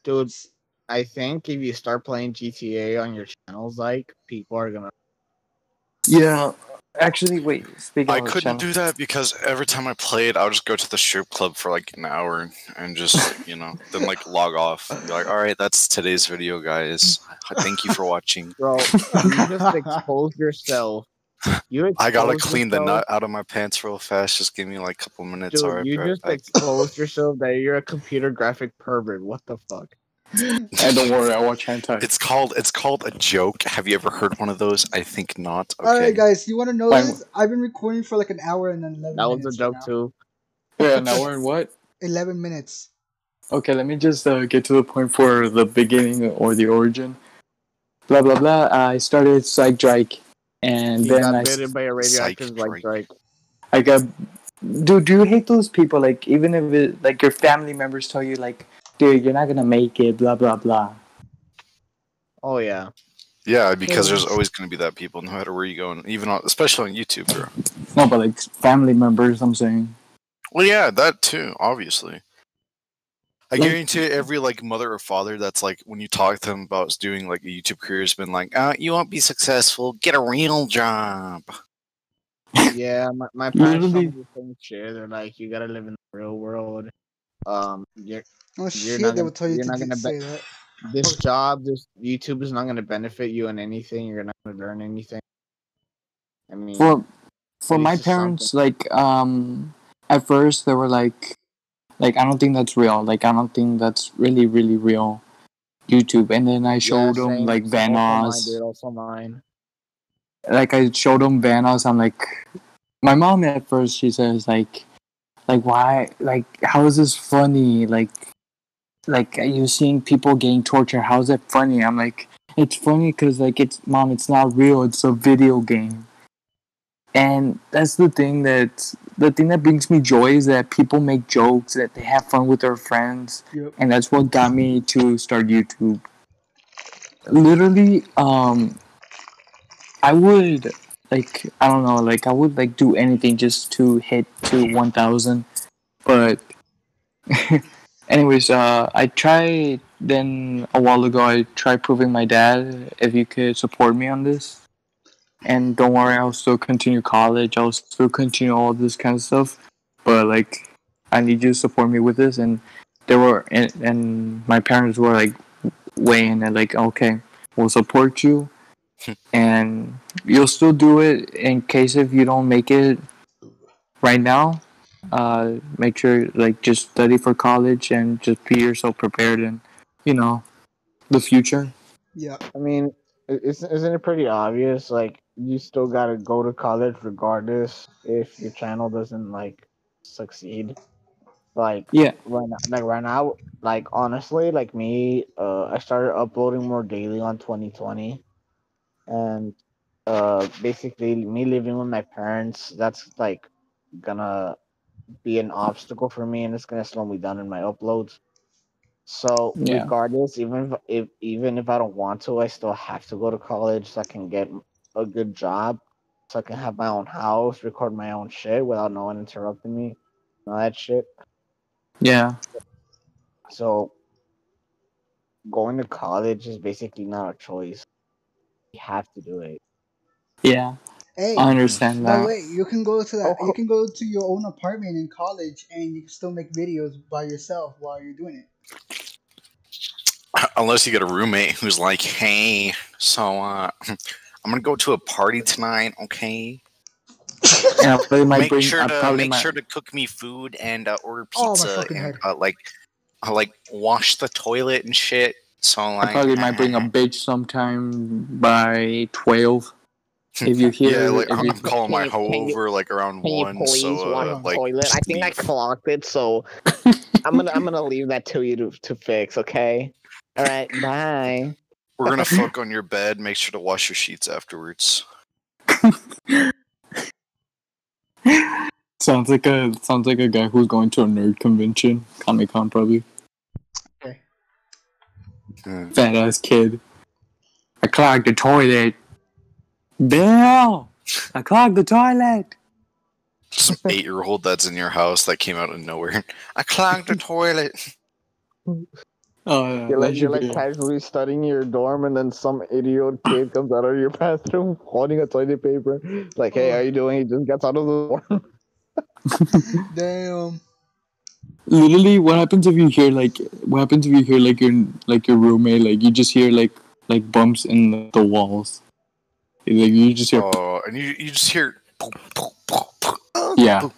Speaker 1: Dude, I think if you start playing GTA on your channels, like people are gonna.
Speaker 3: Yeah, actually, wait. Speaking
Speaker 2: I
Speaker 3: of
Speaker 2: couldn't
Speaker 3: channel-
Speaker 2: do that because every time I played, I would just go to the strip club for like an hour and just, you know, then like log off. And be like, all right, that's today's video, guys. Thank you for watching.
Speaker 1: Bro, you just exposed yourself. You
Speaker 2: I gotta
Speaker 1: exposed
Speaker 2: clean the nut out of my pants real fast. Just give me like a couple minutes.
Speaker 1: Dude,
Speaker 2: all right,
Speaker 1: you
Speaker 2: be right
Speaker 1: just
Speaker 2: back.
Speaker 1: exposed yourself that you're a computer graphic pervert. What the fuck?
Speaker 3: And don't worry, I watch hentai.
Speaker 2: It's called it's called a joke. Have you ever heard one of those? I think not. Okay.
Speaker 4: All right, guys, you want to know
Speaker 3: Fine.
Speaker 4: this? I've been recording for like an hour and then eleven.
Speaker 1: That was a joke too.
Speaker 3: yeah, now we're in what?
Speaker 4: Eleven minutes.
Speaker 3: Okay, let me just uh, get to the point for the beginning or the origin. Blah blah blah. I started Psych Drake, and
Speaker 1: He
Speaker 3: then
Speaker 1: got
Speaker 3: I,
Speaker 1: bitten by a radioactive
Speaker 2: Psych
Speaker 1: like
Speaker 2: Drake.
Speaker 1: Drake.
Speaker 3: I got. Dude, do you hate those people? Like, even if it, like your family members tell you, like, dude, you're not gonna make it. Blah blah blah.
Speaker 1: Oh yeah.
Speaker 2: Yeah, because there's always going to be that people, no matter where you go, and even on, especially on YouTube, bro.
Speaker 3: No, but like family members. I'm saying.
Speaker 2: Well, yeah, that too, obviously. I
Speaker 3: Like-
Speaker 2: guarantee every like mother or father that's like when you talk to them about doing like a YouTube career has been like, uh, you won't be successful. Get a real job.
Speaker 1: Yeah, my, my parents told
Speaker 3: Literally-
Speaker 1: me the same shit. They're like, you gotta live in the real world. Um, you're,
Speaker 4: Oh
Speaker 1: You're
Speaker 4: shit!
Speaker 1: not
Speaker 4: They
Speaker 1: gonna-
Speaker 4: will tell you
Speaker 1: you're
Speaker 4: to
Speaker 1: not gonna
Speaker 4: say that.
Speaker 1: this job, this YouTube is not gonna benefit you in anything. You're not gonna learn anything. I mean,
Speaker 3: For for my
Speaker 1: least it's
Speaker 3: parents, like um, at first they were like, like I don't think that's real. Like I don't think that's really really real. YouTube, and then I
Speaker 1: yeah,
Speaker 3: showed them
Speaker 1: same.
Speaker 3: like
Speaker 1: Also mine,
Speaker 3: Vanoss.
Speaker 1: dude, also mine.
Speaker 3: like I showed them Vanoss. I'm like, my mom at first she says like, like why, like how is this funny? Like, like are you seeing people getting tortured? How's that funny? I'm like, it's funny because like it's mom, it's not real. It's a video game, and that's the thing that the thing that brings me joy is that people make jokes that they have fun with their friends
Speaker 4: Yep.
Speaker 3: and that's what got me to start YouTube. Literally, um, I would like I don't know, like I would like do anything just to hit to one thousand, but anyways, uh, I tried then a while ago. I tried proving my dad if you could support me on this, and don't worry, I'll still continue college. I'll still continue all this kind of stuff, but like I need you to support me with this and they were and, and my parents were like weighing and like okay we'll support you and you'll still do it in case if you don't make it right now uh make sure like just study for college and just be yourself prepared and you know the future
Speaker 4: Yeah.
Speaker 1: I mean, i- is- isn't it pretty obvious? Like, you still gotta go to college regardless if your channel doesn't like succeed. Like
Speaker 3: Yeah.
Speaker 1: right now, like right now, like honestly, like me, uh, I started uploading more daily on 2020, and uh, basically me living with my parents, that's like gonna be an obstacle for me, and it's gonna slow me down in my uploads. So
Speaker 3: Yeah.
Speaker 1: regardless, even if, if even if I don't want to, I still have to go to college so I can get a good job, so I can have my own house, record my own shit without no one interrupting me, all that shit.
Speaker 3: Yeah.
Speaker 1: So going to college is basically not a choice. You have to do it.
Speaker 3: Yeah.
Speaker 4: Hey,
Speaker 3: I understand
Speaker 4: by the
Speaker 3: that.
Speaker 4: way, you can go to that.
Speaker 1: Oh,
Speaker 4: You can go to your own apartment in college, and you can still make videos by yourself while you're doing it.
Speaker 2: Unless you get a roommate who's like, "Hey, so uh, I'm gonna go to a party tonight, okay?
Speaker 3: And I probably might
Speaker 2: make
Speaker 3: bring.
Speaker 2: sure to make
Speaker 3: might,
Speaker 2: sure to cook me food and uh, order
Speaker 4: Oh,
Speaker 2: pizza
Speaker 4: fucking
Speaker 2: and uh, like, uh, like wash the toilet and shit." So
Speaker 3: I probably might bring a bitch sometime by twelve. If you hear,
Speaker 2: yeah, like I'm
Speaker 3: you,
Speaker 2: calling my hoe
Speaker 1: can you-
Speaker 2: over like around one.
Speaker 1: please
Speaker 2: So uh, like,
Speaker 1: toilet? I think I
Speaker 2: leave.
Speaker 1: clogged it, so I'm gonna I'm gonna leave that to you to, to fix. Okay. All right. Bye.
Speaker 2: we're gonna fuck on your bed. Make sure to wash your sheets afterwards.
Speaker 3: sounds like a sounds like a guy who's going to a nerd convention, Comic Con probably.
Speaker 2: Yeah.
Speaker 3: Fat ass kid. I clogged the toilet. Bill, I clogged the toilet.
Speaker 2: Some eight year old that's in your house that came out of nowhere. I clogged the toilet.
Speaker 3: Oh, yeah,
Speaker 1: You're like you're like casually studying your dorm, and then some idiot kid comes out of your bathroom holding a toilet paper. Like, hey, how you doing? He just gets out of the dorm.
Speaker 4: Damn.
Speaker 3: literally what happens if you hear like what happens if you hear like your like your roommate like you just hear like like bumps in the, the walls like you just hear
Speaker 2: Oh, and you you just hear.
Speaker 3: Yeah.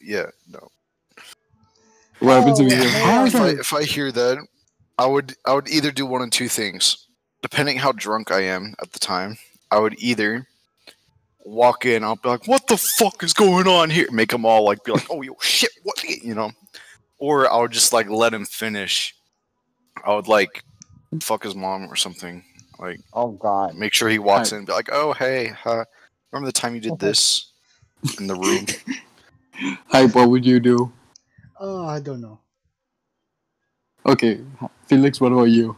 Speaker 2: Yeah. No.
Speaker 3: what happens if you
Speaker 4: Oh,
Speaker 3: hear.
Speaker 2: If I, if I hear that, I would I would either do one of two things, depending how drunk I am at the time. I would either walk in, I'll be like, "What the fuck is going on here?" Make them all like be like, "Oh, yo, shit, what?" You know, or I would just like let him finish. I would like fuck his mom or something. Like
Speaker 1: Oh God.
Speaker 2: make sure he walks in and be like, "Oh, hey, uh, remember the time you did this in the room?"
Speaker 3: hype what would you do
Speaker 4: Oh, I don't know.
Speaker 3: okay felix what about you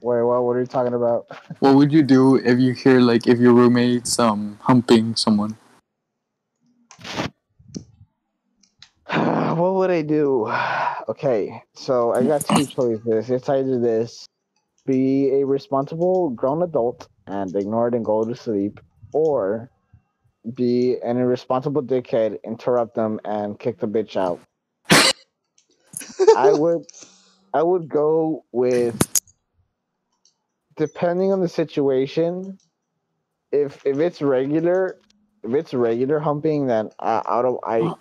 Speaker 1: Wait, what? What are you talking about?
Speaker 3: what would you do if you hear like if your roommate's um humping someone
Speaker 1: what would I do? Okay, so I got two choices. It's either this be a responsible grown adult and ignore it and go to sleep, or be an irresponsible dickhead, interrupt them, and kick the bitch out. I would I would go with depending on the situation. If if it's regular, if it's regular humping, then I I don't I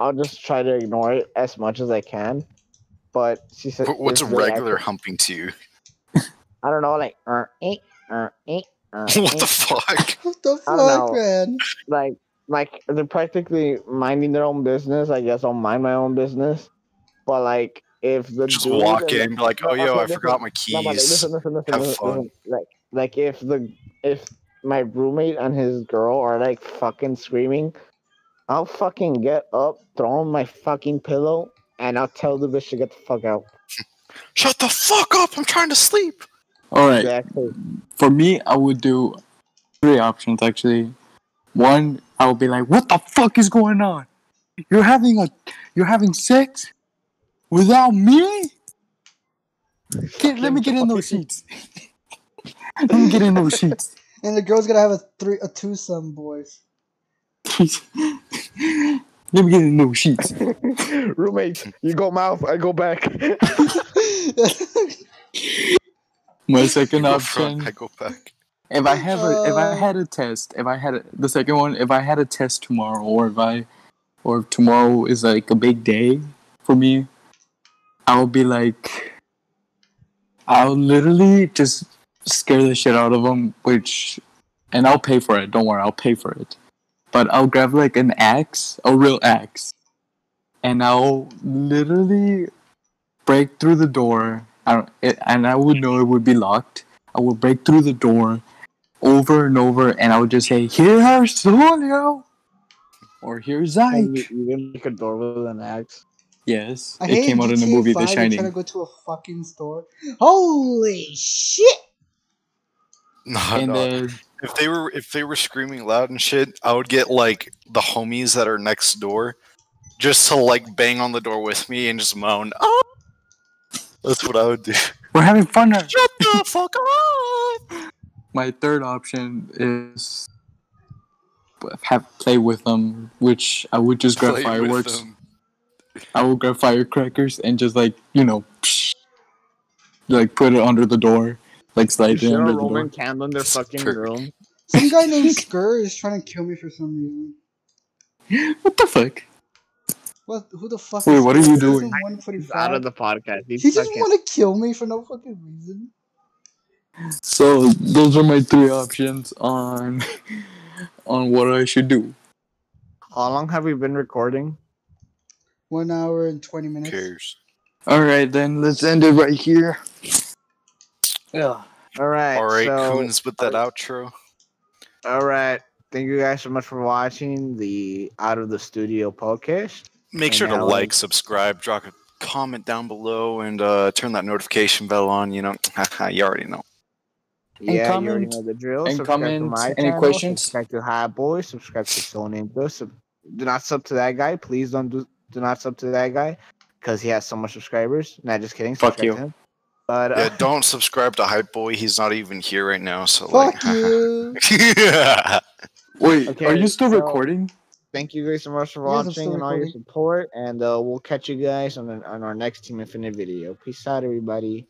Speaker 1: I'll just try to ignore it as much as I can. But she said,
Speaker 2: But What's a regular
Speaker 1: act-
Speaker 2: humping to you?
Speaker 1: I don't know, like uh, eh, uh, eh, uh,
Speaker 2: what
Speaker 1: eh.
Speaker 2: the fuck?
Speaker 4: What the fuck, man?
Speaker 1: like like they're practically minding their own business. I guess I'll mind my own business. But like if the
Speaker 2: Just
Speaker 1: dude
Speaker 2: walk in, be like,
Speaker 1: No,
Speaker 2: "Oh, yo, I
Speaker 1: okay,
Speaker 2: forgot my
Speaker 1: No, but, like,
Speaker 2: keys."
Speaker 1: listen, listen, listen,
Speaker 2: Have
Speaker 1: listen,
Speaker 2: fun.
Speaker 1: listen. Like, like if the if my roommate and his girl are like fucking screaming, I'll fucking get up, throw on my fucking pillow, and I'll tell the bitch to get the fuck out.
Speaker 2: Shut the fuck up! I'm trying to sleep.
Speaker 3: All right
Speaker 1: Exactly.
Speaker 3: for me, I would do three options actually. One, I would be like, "What the fuck is going on? You're having a, you're having sex without me? Get, let me get in those sheets. let me get in those sheets.
Speaker 4: And the girl's gonna have a three, a twosome, boys.
Speaker 3: let me get in those sheets.
Speaker 1: Roommates, you go mouth, I go back.
Speaker 3: My second
Speaker 2: Go front,
Speaker 3: option.
Speaker 2: I go back.
Speaker 3: if I have a if I had a test, if I had a, the second one, if I had a test tomorrow, or if I, or if tomorrow is like a big day for me, I would be like, I'll literally just scare the shit out of them, which, and I'll pay for it. Don't worry, I'll pay for it. But I'll grab like an axe, a real axe, and I'll literally break through the door. I don't, it, and I would know it would be locked. I would break through the door over and over, and I would just say, "Here's Julio," or "Here's
Speaker 1: And you,
Speaker 3: Ike."
Speaker 1: you can make a door with an axe.
Speaker 3: Yes,
Speaker 4: I
Speaker 3: it came out in the
Speaker 4: GTA
Speaker 3: movie The
Speaker 4: 5 and trying to go to a fucking store. Holy shit!
Speaker 2: No,
Speaker 3: And
Speaker 2: no.
Speaker 3: then uh,
Speaker 2: if they were if they were screaming loud and shit, I would get like the homies that are next door, just to like bang on the door with me and just moan. Oh, that's what I would do.
Speaker 3: we're having fun. now."
Speaker 2: Shut the fuck up!
Speaker 3: My third option is have play with them, which I would just grab
Speaker 2: Play
Speaker 3: fireworks. I would grab firecrackers and just like you know, like put it under the door, like slide it
Speaker 1: should
Speaker 3: under
Speaker 1: a
Speaker 3: the door.
Speaker 1: Roman candle in their fucking
Speaker 2: Perfect.
Speaker 1: room.
Speaker 4: Some guy named Skur is trying to kill me for some reason.
Speaker 3: What the fuck?
Speaker 4: What? Who the fuck?
Speaker 3: Wait,
Speaker 4: is
Speaker 3: what are you doing?
Speaker 4: in
Speaker 1: He's out of the podcast. He's
Speaker 4: He just
Speaker 1: fucking-
Speaker 4: want to kill me for no fucking reason.
Speaker 3: So those are my three options on on what I should do.
Speaker 1: How long have we been recording?
Speaker 4: One hour and twenty
Speaker 2: Who
Speaker 4: minutes.
Speaker 2: cares?
Speaker 3: All right, then let's end it right here. Yeah.
Speaker 1: All right.
Speaker 2: All right,
Speaker 1: so,
Speaker 2: Coons with that outro.
Speaker 1: All right. Thank you guys so much for watching the Out of the Studio podcast.
Speaker 2: Make sure to like, subscribe, drop a comment down below, and uh, turn that notification bell on. You know, you already know.
Speaker 3: And
Speaker 1: yeah, you already know the drill.
Speaker 3: and
Speaker 1: subscribe to
Speaker 3: comment
Speaker 1: my
Speaker 3: any
Speaker 1: channel,
Speaker 3: questions.
Speaker 1: Subscribe to Hot Boy. Subscribe to Soul Ninja. Sub- do not sub to that guy. Please don't do do not sub to that guy because he has so much subscribers. Nah, just kidding.
Speaker 3: Fuck you.
Speaker 1: But uh,
Speaker 2: Yeah, don't subscribe to Hype Boy. He's not even here right now. So
Speaker 4: Fuck
Speaker 2: like,
Speaker 4: you.
Speaker 3: Wait,
Speaker 1: Okay,
Speaker 3: are you still
Speaker 1: so-
Speaker 3: recording?
Speaker 1: Thank you guys so much for
Speaker 4: Yes,
Speaker 1: watching and all your support. And uh, we'll catch you guys on, on our next Team Infinite video. Peace out, everybody.